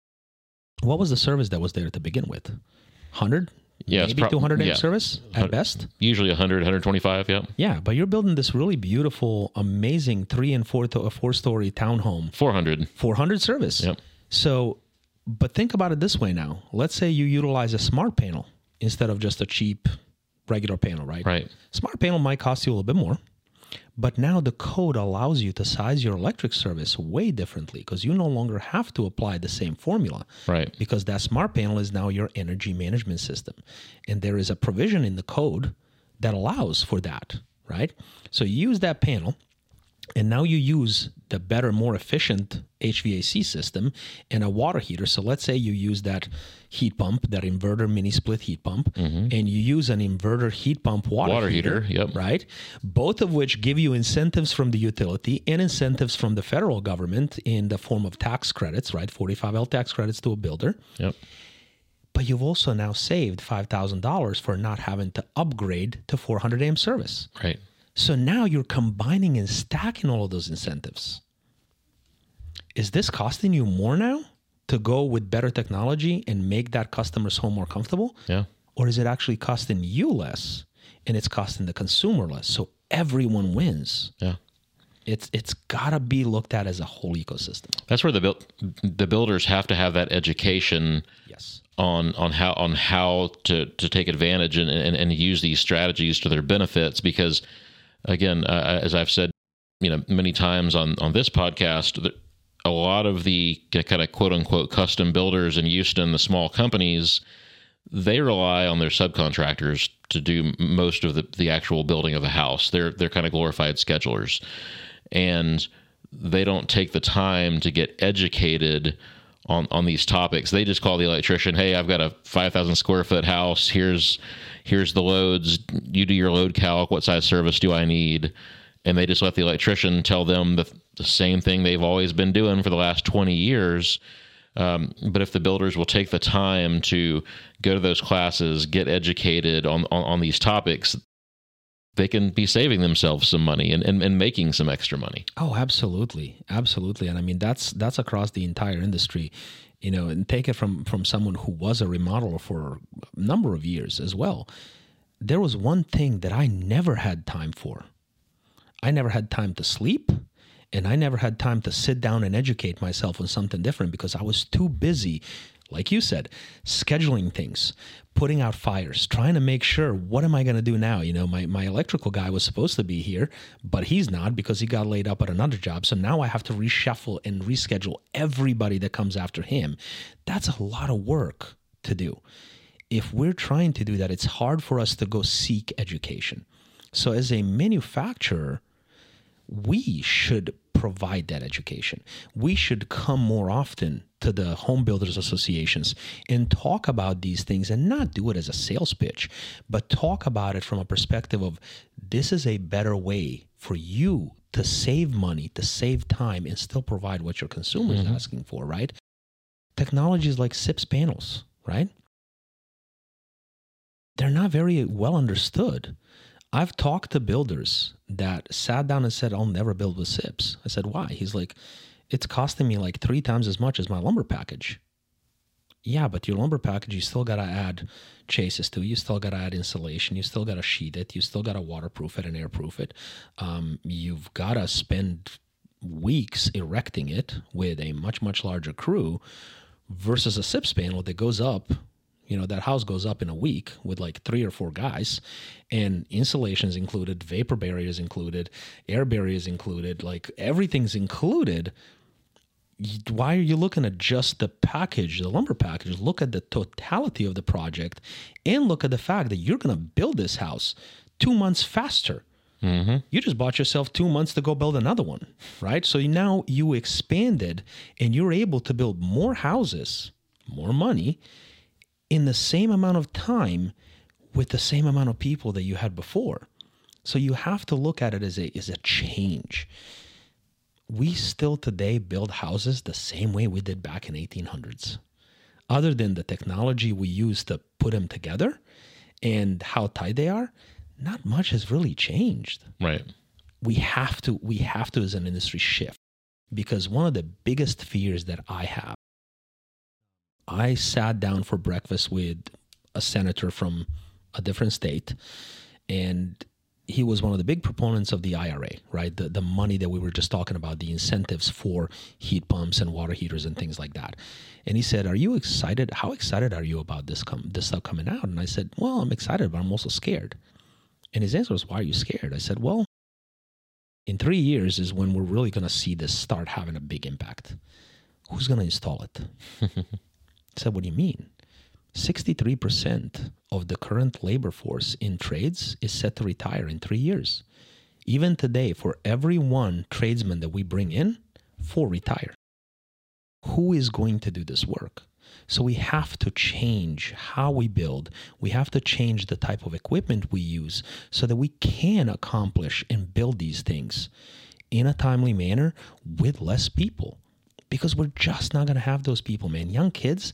what was the service that was there to begin with? 100? Yeah, Maybe prob- 200 amp yeah. service at best? Usually 100, 125, yeah. Yeah, but you're building this really beautiful, amazing three and four to a four story townhome, 400. 400 service. Yep. So But think about it this way now. Let's say you utilize a smart panel instead of just a cheap regular panel, right? Right. Smart panel might cost you a little bit more, but now the code allows you to size your electric service way differently because you no longer have to apply the same formula. Right. Because that smart panel is now your energy management system. And there is a provision in the code that allows for that, right? So you use that panel and now you use the better, more efficient HVAC system and a water heater. So let's say you use that heat pump, that inverter mini split heat pump, mm-hmm. and you use an inverter heat pump water, Water heater, yep. right? Both of which give you incentives from the utility and incentives from the federal government in the form of tax credits, right? 45L tax credits to a builder. Yep. But you've also now saved $5,000 for not having to upgrade to 400 amp service. Right. So now you're combining and stacking all of those incentives. Is this costing you more now to go with better technology and make that customer's home more comfortable? Yeah. Or is it actually costing you less and it's costing the consumer less? So everyone wins. Yeah. It's it's gotta be looked at as a whole ecosystem. That's where the buil- the builders have to have that education Yes. on on how on how to to take advantage and and, and use these strategies to their benefits because again uh, as I've said you know many times on on this podcast a lot of the kind of quote unquote custom builders in Houston the small companies they rely on their subcontractors to do most of the, the actual building of the house they're they're kind of glorified schedulers and they don't take the time to get educated on on these topics. They just call the electrician, "Hey, I've got a 5,000 square foot house. Here's here's the loads. You do your load calc. What size service do I need?" And they just let the electrician tell them the, the same thing they've always been doing for the last 20 years. Um, but if the builders will take the time to go to those classes, get educated on, on, on these topics, they can be saving themselves some money and, and, and making some extra money. Oh, absolutely, absolutely, and I mean that's that's across the entire industry, you know, and take it from from someone who was a remodeler for a number of years as well. There was one thing that I never had time for. I never had time to sleep, and I never had time to sit down and educate myself on something different because I was too busy like you said, scheduling things, putting out fires, trying to make sure what am I going to do now? You know, my, my electrical guy was supposed to be here, but he's not because he got laid up at another job. So now I have to reshuffle and reschedule everybody that comes after him. That's a lot of work to do. If we're trying to do that, it's hard for us to go seek education. So as a manufacturer, we should provide that education. We should come more often to the home builders associations and talk about these things and not do it as a sales pitch, but talk about it from a perspective of this is a better way for you to save money, to save time, and still provide what your consumer is mm-hmm. asking for, right? Technologies like SIPS panels, right? They're not very well understood. I've talked to builders that sat down and said, I'll never build with SIPs. I said, why? He's like, it's costing me like three times as much as my lumber package. Yeah, but your lumber package, you still got to add chases to. You still got to add insulation. You still got to sheet it. You still got to waterproof it and airproof it. Um, you've got to spend weeks erecting it with a much, much larger crew versus a SIPS panel that goes up you know that house goes up in a week with like three or four guys and insulation's included vapor barriers included air barriers included like everything's included. Why are you looking at just the package the lumber package? Look at the totality of the project and look at the fact that you're going to build this house two months faster. Mm-hmm. you just bought yourself two months to go build another one right? So now you expanded and you're able to build more houses more money in the same amount of time with the same amount of people that you had before. So you have to look at it as a as a change. We still today build houses the same way we did back in 1800s. Other than the technology we use to put them together and how tight they are, not much has really changed. Right. We have to we have to as an industry shift because one of the biggest fears that I have I sat down for breakfast with a senator from a different state, and he was one of the big proponents of the IRA, right? The the money that we were just talking about, the incentives for heat pumps and water heaters and things like that. And he said, "Are you excited? How excited are you about this com- this stuff coming out?" And I said, "Well, I'm excited, but I'm also scared." And his answer was, "Why are you scared?" I said, "Well, in three years is when we're really going to see this start having a big impact. Who's going to install it?" Said, "What do you mean?" 63% of the current labor force in trades is set to retire in three years. Even today, for every one tradesman that we bring in, four retire. Who is going to do this work? So we have to change how we build. We have to change the type of equipment we use so that we can accomplish and build these things in a timely manner with less people. Because we're just not going to have those people, man. Young kids,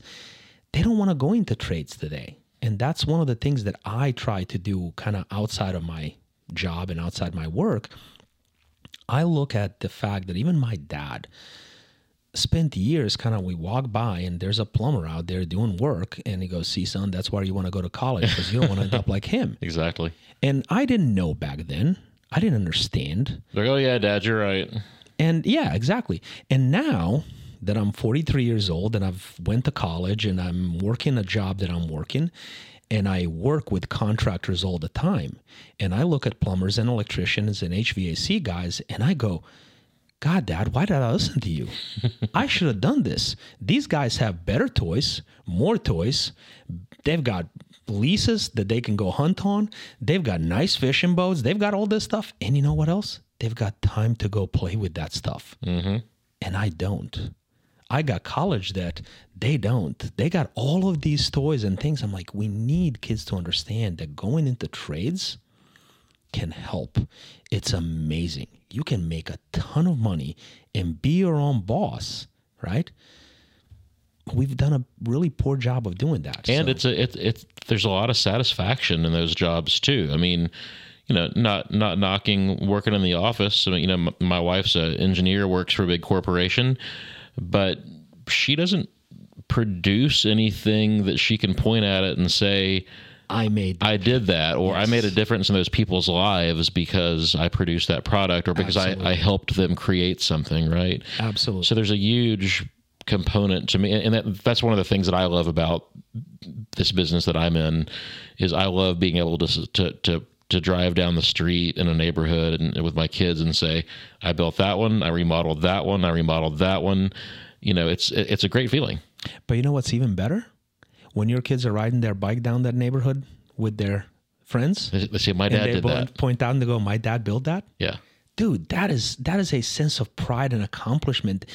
they don't want to go into trades today. And that's one of the things that I try to do kind of outside of my job and outside my work. I look at the fact that even my dad spent years kind of we walk by and there's a plumber out there doing work and he goes, "See son, that's why you want to go to college because you don't want to end up like him." Exactly. And I didn't know back then. I didn't understand. Like, oh yeah, Dad, you're right. And yeah, exactly. And now that I'm 43 years old and I've went to college and I'm working a job that I'm working and I work with contractors all the time and I look at plumbers and electricians and HVAC guys and I go, God, Dad, why did I listen to you? I should have done this. These guys have better toys, more toys. They've got leases that they can go hunt on. They've got nice fishing boats. They've got all this stuff. And you know what else? They've got time to go play with that stuff. Mm-hmm. And I don't. I got college that they don't. They got all of these toys and things. I'm like, we need kids to understand that going into trades can help. It's amazing. You can make a ton of money and be your own boss, right? We've done a really poor job of doing that. And So- it's a it's it's there's a lot of satisfaction in those jobs too. I mean, you know, not not knocking working in the office. I mean, you know, m- my wife's an engineer, works for a big corporation, but she doesn't produce anything that she can point at it and say, I made I did that, or I made a difference in those people's lives because I produced that product, or because I, I helped them create something, right? absolutely. So there's a huge component to me, and that, that's one of the things that I love about this business that I'm in is I love being able to to to to drive down the street in a neighborhood and with my kids and say, I built that one, I remodeled that one, I remodeled that one. You know, it's it's a great feeling. But you know what's even better? When your kids are riding their bike down that neighborhood with their friends, They they say my dad did that. point out and they go, "My dad built that." Yeah, dude that is that is a sense of pride and accomplishment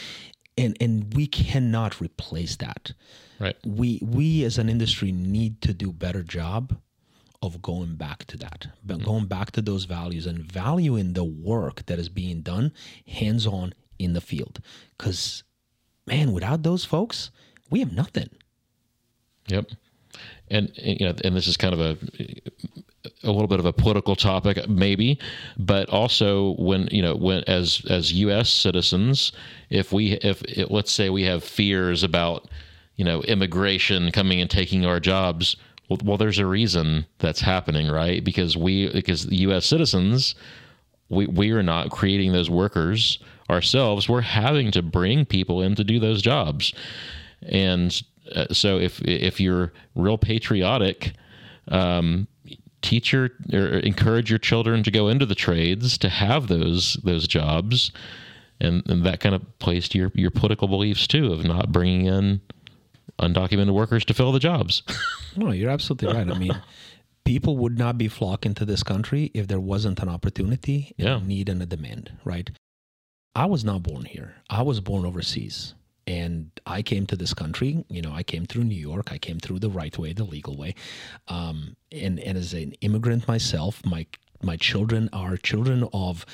and and we cannot replace that right. we we as an industry need to do better job of going back to that but mm-hmm. going back to those values and valuing the work that is being done hands on in the field cuz man without those folks we have nothing Yep. And, and, you know, and this is kind of a a little bit of a political topic, maybe, but also when you know when as as U.S. citizens, if we if it, let's say we have fears about you know immigration coming and taking our jobs, well, well, there's a reason that's happening, right? Because we because U.S. citizens we we are not creating those workers ourselves. We're having to bring people in to do those jobs, and uh, so if if you're real patriotic, um, teach your or encourage your children to go into the trades to have those those jobs, and, and that kind of plays to your your political beliefs too of not bringing in undocumented workers to fill the jobs. No, you're absolutely right. I mean, people would not be flocking to this country if there wasn't an opportunity, Yeah. a need, and a demand, right? I was not born here. I was born overseas. And I came to this country, you know, I came through New York. I came through the right way, the legal way. Um, and, and as an immigrant myself, my, my children are children of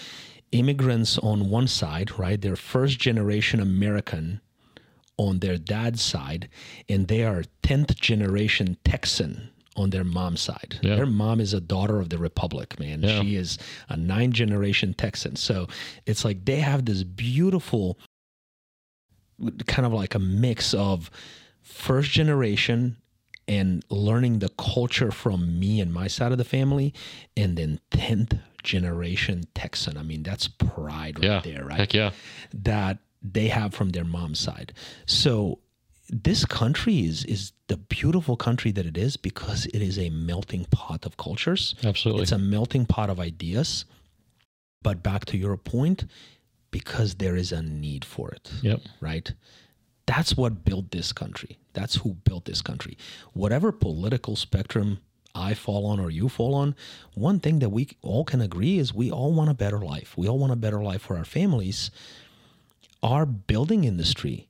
immigrants on one side, right? They're first generation American on their dad's side, and they are 10th generation Texan on their mom's side. Yeah. Their mom is a daughter of the Republic, man. Yeah. She is a nine generation Texan. So it's like they have this beautiful kind of like a mix of first generation and learning the culture from me and my side of the family, and then 10th generation Texan. I mean, that's pride right Yeah. there, right? Heck yeah. that they have from their mom's side. So this country is is the beautiful country that it is because it is a melting pot of cultures. Absolutely. It's a melting pot of ideas. But back to your point, because there is a need for it, yep. right? That's what built this country. That's who built this country. Whatever political spectrum I fall on or you fall on, one thing that we all can agree is we all want a better life. We all want a better life for our families. Our building industry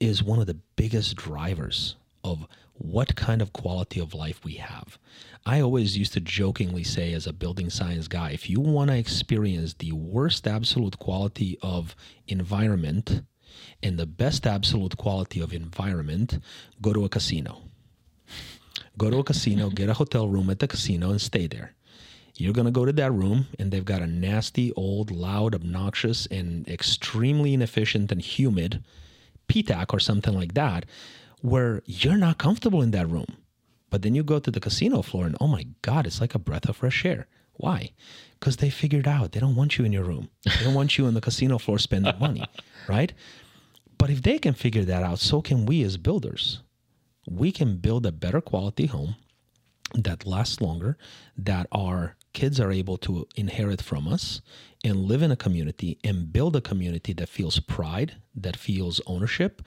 is one of the biggest drivers of what kind of quality of life we have. I always used to jokingly say, as a building science guy, if you want to experience the worst absolute quality of environment and the best absolute quality of environment, go to a casino. Go to a casino, get a hotel room at the casino, and stay there. You're going to go to that room, and they've got a nasty, old, loud, obnoxious, and extremely inefficient and humid PTAC or something like that, where you're not comfortable in that room. But then you go to the casino floor, and oh my God, it's like a breath of fresh air. Why? Because they figured out they don't want you in your room. They don't want you on the casino floor spending money, right? But if they can figure that out, so can we as builders. We can build a better quality home that lasts longer, that our kids are able to inherit from us and live in a community and build a community that feels pride, that feels ownership,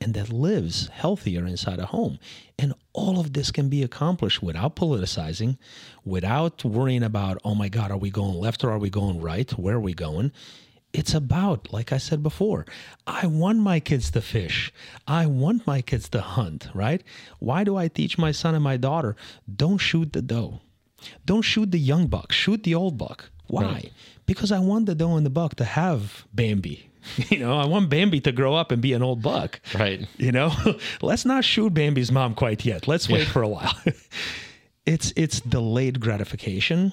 and that lives healthier inside a home. And all of this can be accomplished without politicizing, without worrying about, oh my God, are we going left or are we going right? Where are we going? It's about, like I said before, I want my kids to fish. I want my kids to hunt, right? Why do I teach my son and my daughter, don't shoot the doe? Don't shoot the young buck, shoot the old buck. Why? Right. Because I want the doe and the buck to have Bambi. You know, I want Bambi to grow up and be an old buck. Right. You know, let's not shoot Bambi's mom quite yet. Let's wait for a while. it's it's delayed gratification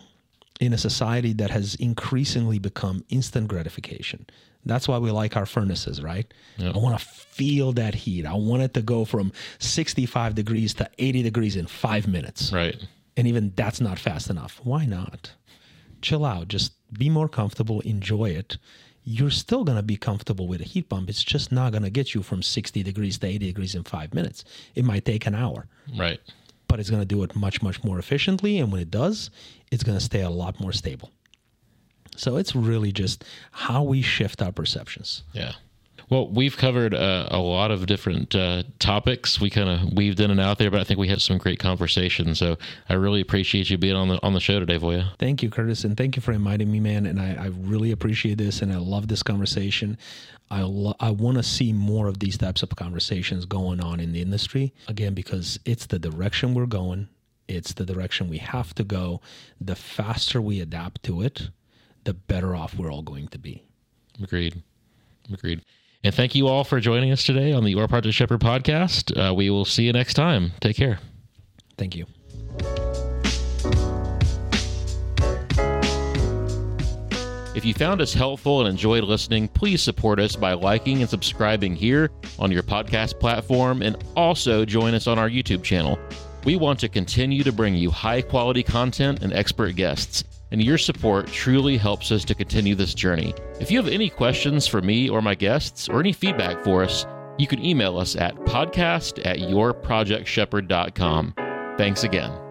in a society that has increasingly become instant gratification. That's why we like our furnaces, right? I want to feel that heat. I want it to go from 65 degrees to 80 degrees in five minutes. Right. And even that's not fast enough. Why not? Chill out. Just be more comfortable. Enjoy it. You're still going to be comfortable with a heat pump. It's just not going to get you from 60 degrees to 80 degrees in five minutes. It might take an hour, Right. but it's going to do it much, much more efficiently. And when it does, it's going to stay a lot more stable. So it's really just how we shift our perceptions. Yeah. Well, we've covered uh, a lot of different uh, topics. We kind of weaved in and out there, but I think we had some great conversation. So I really appreciate you being on the on the show today, Voya. Thank you, Curtis, and thank you for inviting me, man. And I, I really appreciate this, and I love this conversation. I lo- I want to see more of these types of conversations going on in the industry again because it's the direction we're going. It's the direction we have to go. The faster we adapt to it, the better off we're all going to be. Agreed. Agreed. And thank you all for joining us today on the Your Project Shepherd podcast. Uh, we will see you next time. Take care. Thank you. If you found us helpful and enjoyed listening, please support us by liking and subscribing here on your podcast platform and also join us on our YouTube channel. We want to continue to bring you high quality content and expert guests, and your support truly helps us to continue this journey. If you have any questions for me or my guests or any feedback for us, you can email us at podcast at yourprojectshepherd.com. Thanks again.